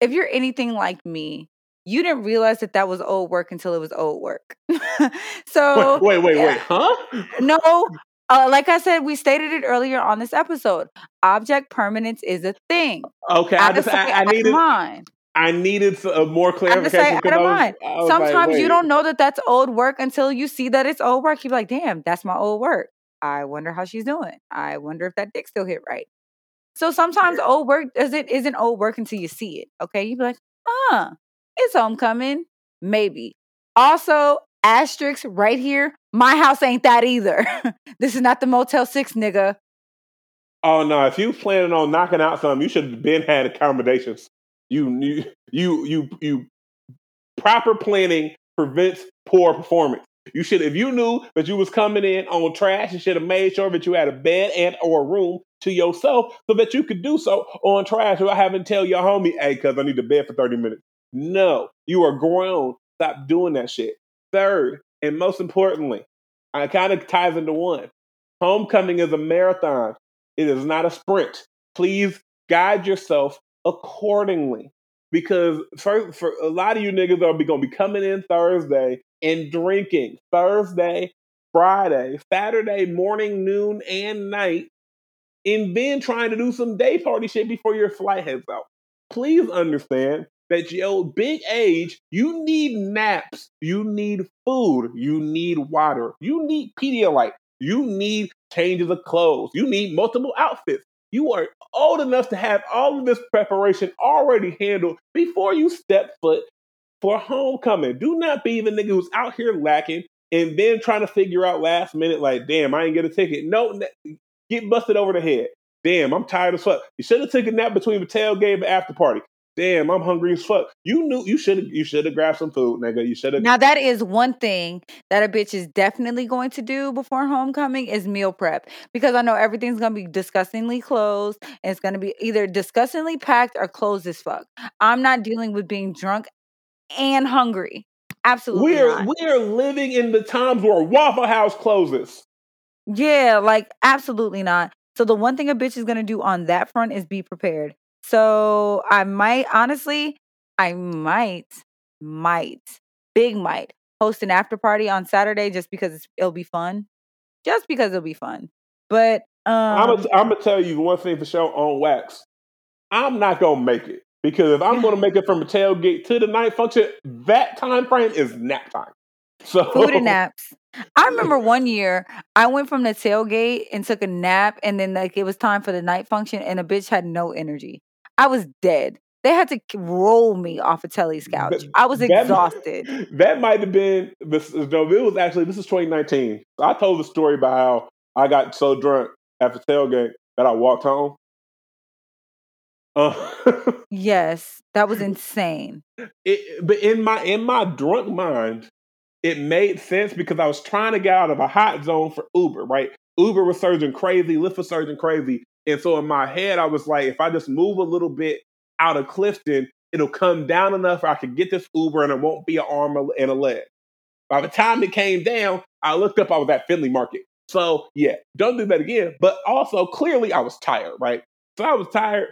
if you're anything like me, you didn't realize that that was old work until it was old work. so, Wait, wait, wait, yeah. wait, huh? no, uh, like I said, we stated it earlier on this episode. Object permanence is a thing. Okay, I of just, I, I needed, mind. I needed a more Out clarification. because I was- mind. I was like, Sometimes you don't know that that's old work until you see that it's old work. You're like, damn, that's my old work. I wonder how she's doing. I wonder if that dick still hit right. So sometimes old work doesn't isn't old work until you see it. Okay, you be like, huh, it's homecoming. Maybe. Also, asterisk right here. My house ain't that either. this is not the Motel Six, nigga. Oh no! If you planning on knocking out something, you should have been had accommodations. You you you you you proper planning prevents poor performance. You should if you knew that you was coming in on trash, you should have made sure that you had a bed and or a room to yourself so that you could do so on trash without having to tell your homie, hey, cuz I need to bed for 30 minutes. No, you are grown. Stop doing that shit. Third, and most importantly, it kind of ties into one. Homecoming is a marathon. It is not a sprint. Please guide yourself accordingly. Because for, for a lot of you niggas are going to be coming in Thursday and drinking Thursday, Friday, Saturday morning, noon, and night, and then trying to do some day party shit before your flight heads out. Please understand that your big age, you need naps, you need food, you need water, you need Pedialyte, you need changes of clothes, you need multiple outfits. You are old enough to have all of this preparation already handled before you step foot for homecoming. Do not be the nigga who's out here lacking and then trying to figure out last minute, like, damn, I ain't get a ticket. No, get busted over the head. Damn, I'm tired as fuck. You should have taken a nap between the tailgate and after party. Damn, I'm hungry as fuck. You knew you should have you should have grabbed some food, nigga. You should have. Now that is one thing that a bitch is definitely going to do before homecoming is meal prep because I know everything's gonna be disgustingly closed and it's gonna be either disgustingly packed or closed as fuck. I'm not dealing with being drunk and hungry. Absolutely, we're not. we're living in the times where Waffle House closes. Yeah, like absolutely not. So the one thing a bitch is gonna do on that front is be prepared. So I might honestly, I might, might, big might host an after party on Saturday just because it's, it'll be fun. Just because it'll be fun. But I'm um gonna I'm gonna tell you one thing for sure on wax. I'm not gonna make it because if I'm gonna make it from the tailgate to the night function, that time frame is nap time. So food and naps. I remember one year I went from the tailgate and took a nap, and then like it was time for the night function, and a bitch had no energy. I was dead. They had to roll me off of Telly's couch. That- I was that- exhausted. That might have been this. No, it was actually this is 2019. I told the story about how I got so drunk after tailgate that I walked home. Uh, Yes, that was insane. it, but in my in my drunk mind, it made sense because I was trying to get out of a hot zone for Uber. Right, Uber was surging crazy, Lyft was surging crazy, and so in my head, I was like, if I just move a little bit out of Clifton, it'll come down enough I can get this Uber and it won't be an arm and a leg. By the time it came down, I looked up, I was at Findlay Market. So yeah, don't do that again. But also, clearly, I was tired, right? So I was tired.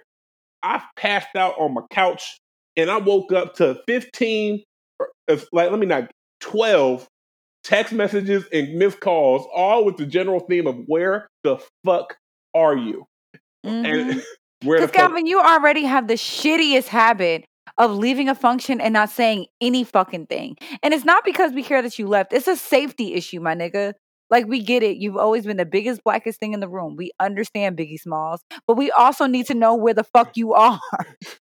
I passed out on my couch and I woke up to 15, or, uh, like, let me not, 12 text messages and missed calls, all with the general theme of where the fuck are you? Mhm. And where the Because fuck Calvin, you already have the shittiest habit of leaving a function and not saying any fucking thing. And it's not because we care that you left. It's a safety issue, my nigga. Like we get it. You've always been the biggest, blackest thing in the room. We understand Biggie Smalls, but we also need to know where the fuck you are.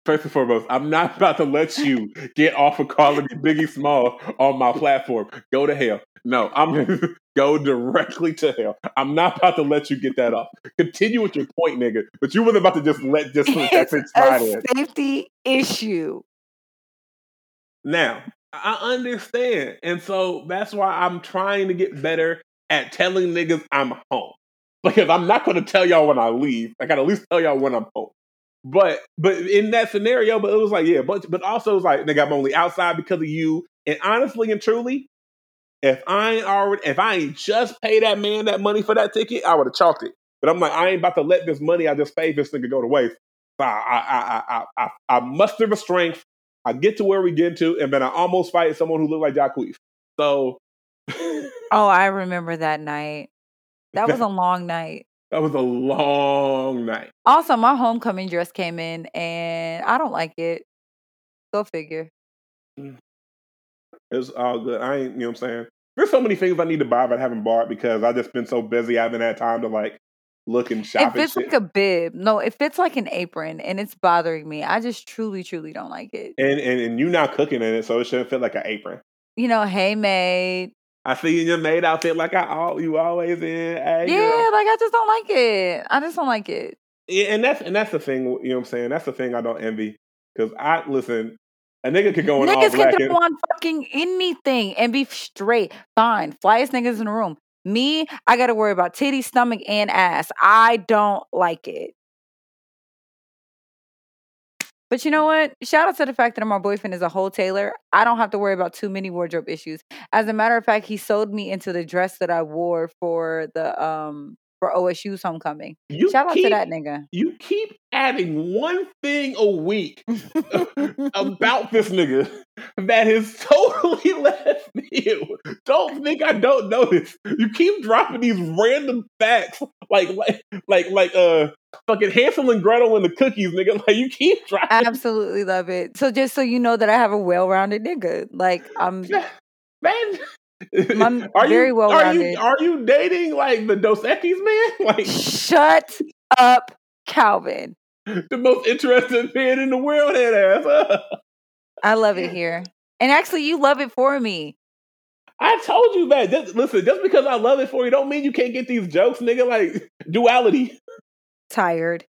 First and foremost, I'm not about to let you get off of calling me Biggie Small on my platform. Go to hell. No, I'm gonna go directly to hell. I'm not about to let you get that off. Continue with your point, nigga. But you wasn't about to just let this that it's slide a in. safety issue. Now, I understand. And so that's why I'm trying to get better at telling niggas I'm home. Because I'm not gonna tell y'all when I leave. I gotta at least tell y'all when I'm home. But but in that scenario, but it was like, yeah, but but also it's like, nigga, I'm only outside because of you. And honestly and truly, if I ain't already if I ain't just pay that man that money for that ticket, I would have chalked it. But I'm like, I ain't about to let this money I just paid this nigga go to waste. So I I I I I, I muster the strength. I get to where we get to, and then I almost fight someone who looked like Jacquees. So Oh, I remember that night. That was a long night. that was a long night. Also, my homecoming dress came in and I don't like it. Go figure. Mm. It's all good. I ain't, you know what I'm saying? There's so many things I need to buy but I haven't bought because I just been so busy. I haven't had time to like look and shop It and fits shit. like a bib. No, it fits like an apron and it's bothering me. I just truly, truly don't like it. and, and and you not cooking in it, so it shouldn't fit like an apron. You know, hey maid. I see you in your maid outfit like I all you always in. Hey, Yeah, like I just don't like it. I just don't like it. Yeah, and that's and that's the thing. You know what I'm saying? That's the thing I don't envy because I listen. A nigga could go in all Niggas can throw on fucking anything and be straight. Fine. Flyest niggas in the room. Me, I gotta worry about titty, stomach, and ass. I don't like it. But you know what? Shout out to the fact that my boyfriend is a wholesaler. I don't have to worry about too many wardrobe issues. As a matter of fact, he sold me into the dress that I wore for the um for OSU's homecoming. you Shout out to that nigga. You keep adding one thing a week about this nigga that is totally left field. Don't think I don't notice. You keep dropping these random facts like like like like uh fucking Hansel and Gretel and the cookies, nigga. Like you keep dropping. Absolutely love it. So just so you know that I have a well-rounded nigga. Like I'm Man, Are very you, well-rounded. Are you are you dating like the Dos Equis man? Like Shut up, Calvin. the most interesting man in the world, head ass. I love it here. And actually, you love it for me. I told you that. Just, listen, just because I love it for you, don't mean you can't get these jokes, nigga. Like duality. Tired.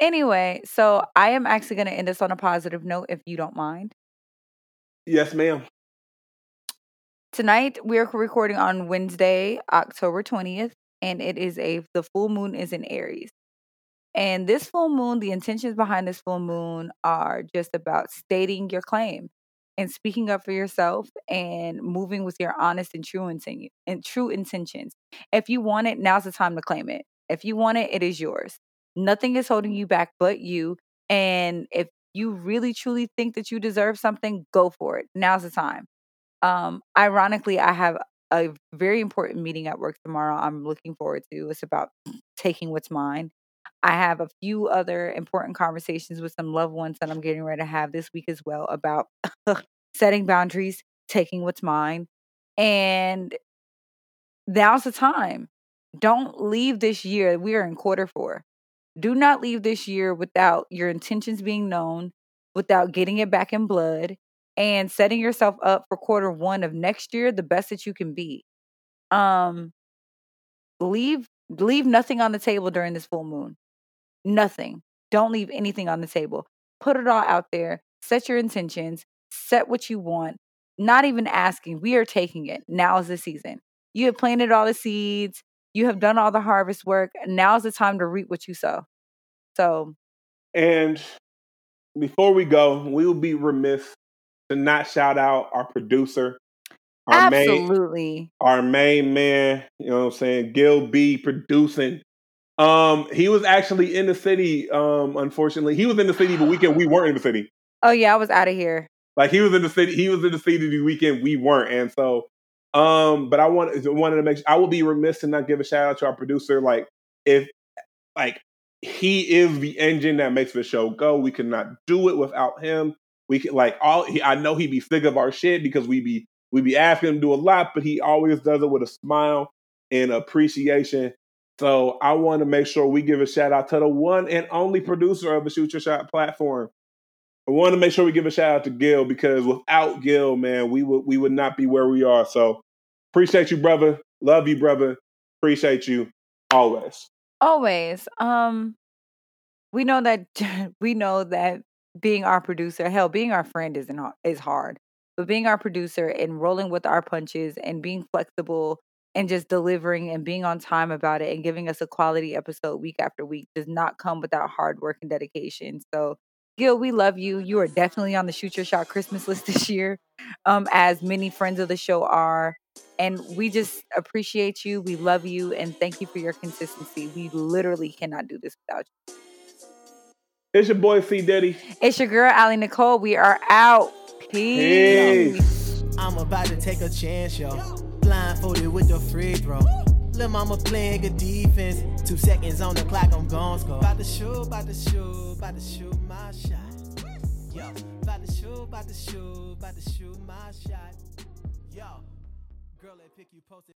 Anyway, so I am actually going to end this on a positive note, if you don't mind. Yes, ma'am. Tonight we're recording on Wednesday, October twentieth, and it is a the full moon is in Aries. And this full moon, the intentions behind this full moon are just about stating your claim and speaking up for yourself and moving with your honest and true inten- and true intentions. If you want it, now's the time to claim it. If you want it, it is yours. Nothing is holding you back but you. And if you really truly think that you deserve something, go for it. Now's the time. Um, ironically, I have a very important meeting at work tomorrow. I'm looking forward to. It's about taking what's mine. I have a few other important conversations with some loved ones that I'm getting ready to have this week as well about setting boundaries, taking what's mine. And now's the time. Don't leave this year. We are in quarter four. Do not leave this year without your intentions being known, without getting it back in blood, and setting yourself up for quarter one of next year the best that you can be. Um, leave leave nothing on the table during this full moon. Nothing. Don't leave anything on the table. Put it all out there. Set your intentions. Set what you want. Not even asking. We are taking it. Now is the season. You have planted all the seeds. You have done all the harvest work. Now is the time to reap what you sow. So, And before we go, we will be remiss to not shout out our producer, our main absolutely. our main man, you know what I'm saying, Gil B producing. Um, he was actually in the city, um, unfortunately. He was in the city the weekend we weren't in the city. Oh yeah, I was out of here. Like he was in the city, he was in the city the weekend we weren't. And so um, but I wanted wanted to make sure I will be remiss to not give a shout out to our producer. Like if like he is the engine that makes the show go. We could not do it without him. We can, like all he, I know he'd be sick of our shit because we be we be asking him to do a lot, but he always does it with a smile and appreciation. So I want to make sure we give a shout out to the one and only producer of the Shoot Your Shot platform. I want to make sure we give a shout out to Gil because without Gil, man, we would we would not be where we are. So appreciate you, brother. Love you, brother. Appreciate you always. Always. Um we know that we know that being our producer, hell, being our friend isn't is hard. But being our producer and rolling with our punches and being flexible and just delivering and being on time about it and giving us a quality episode week after week does not come without hard work and dedication. So Gil, we love you. You are definitely on the Shoot Your Shot Christmas list this year, um, as many friends of the show are. And we just appreciate you. We love you and thank you for your consistency. We literally cannot do this without you. It's your boy C Daddy. It's your girl, Ali Nicole. We are out. Peace. Peace. I'm about to take a chance, yo. Blindfolded with the free throw. Lil' mama playing good defense. Two seconds on the clock, I'm gon' score. About to shoot, about to shoot, about to shoot my shot. Yo, about to shoot, about to shoot, about to shoot my shot. Yo, girl, that pick you posted.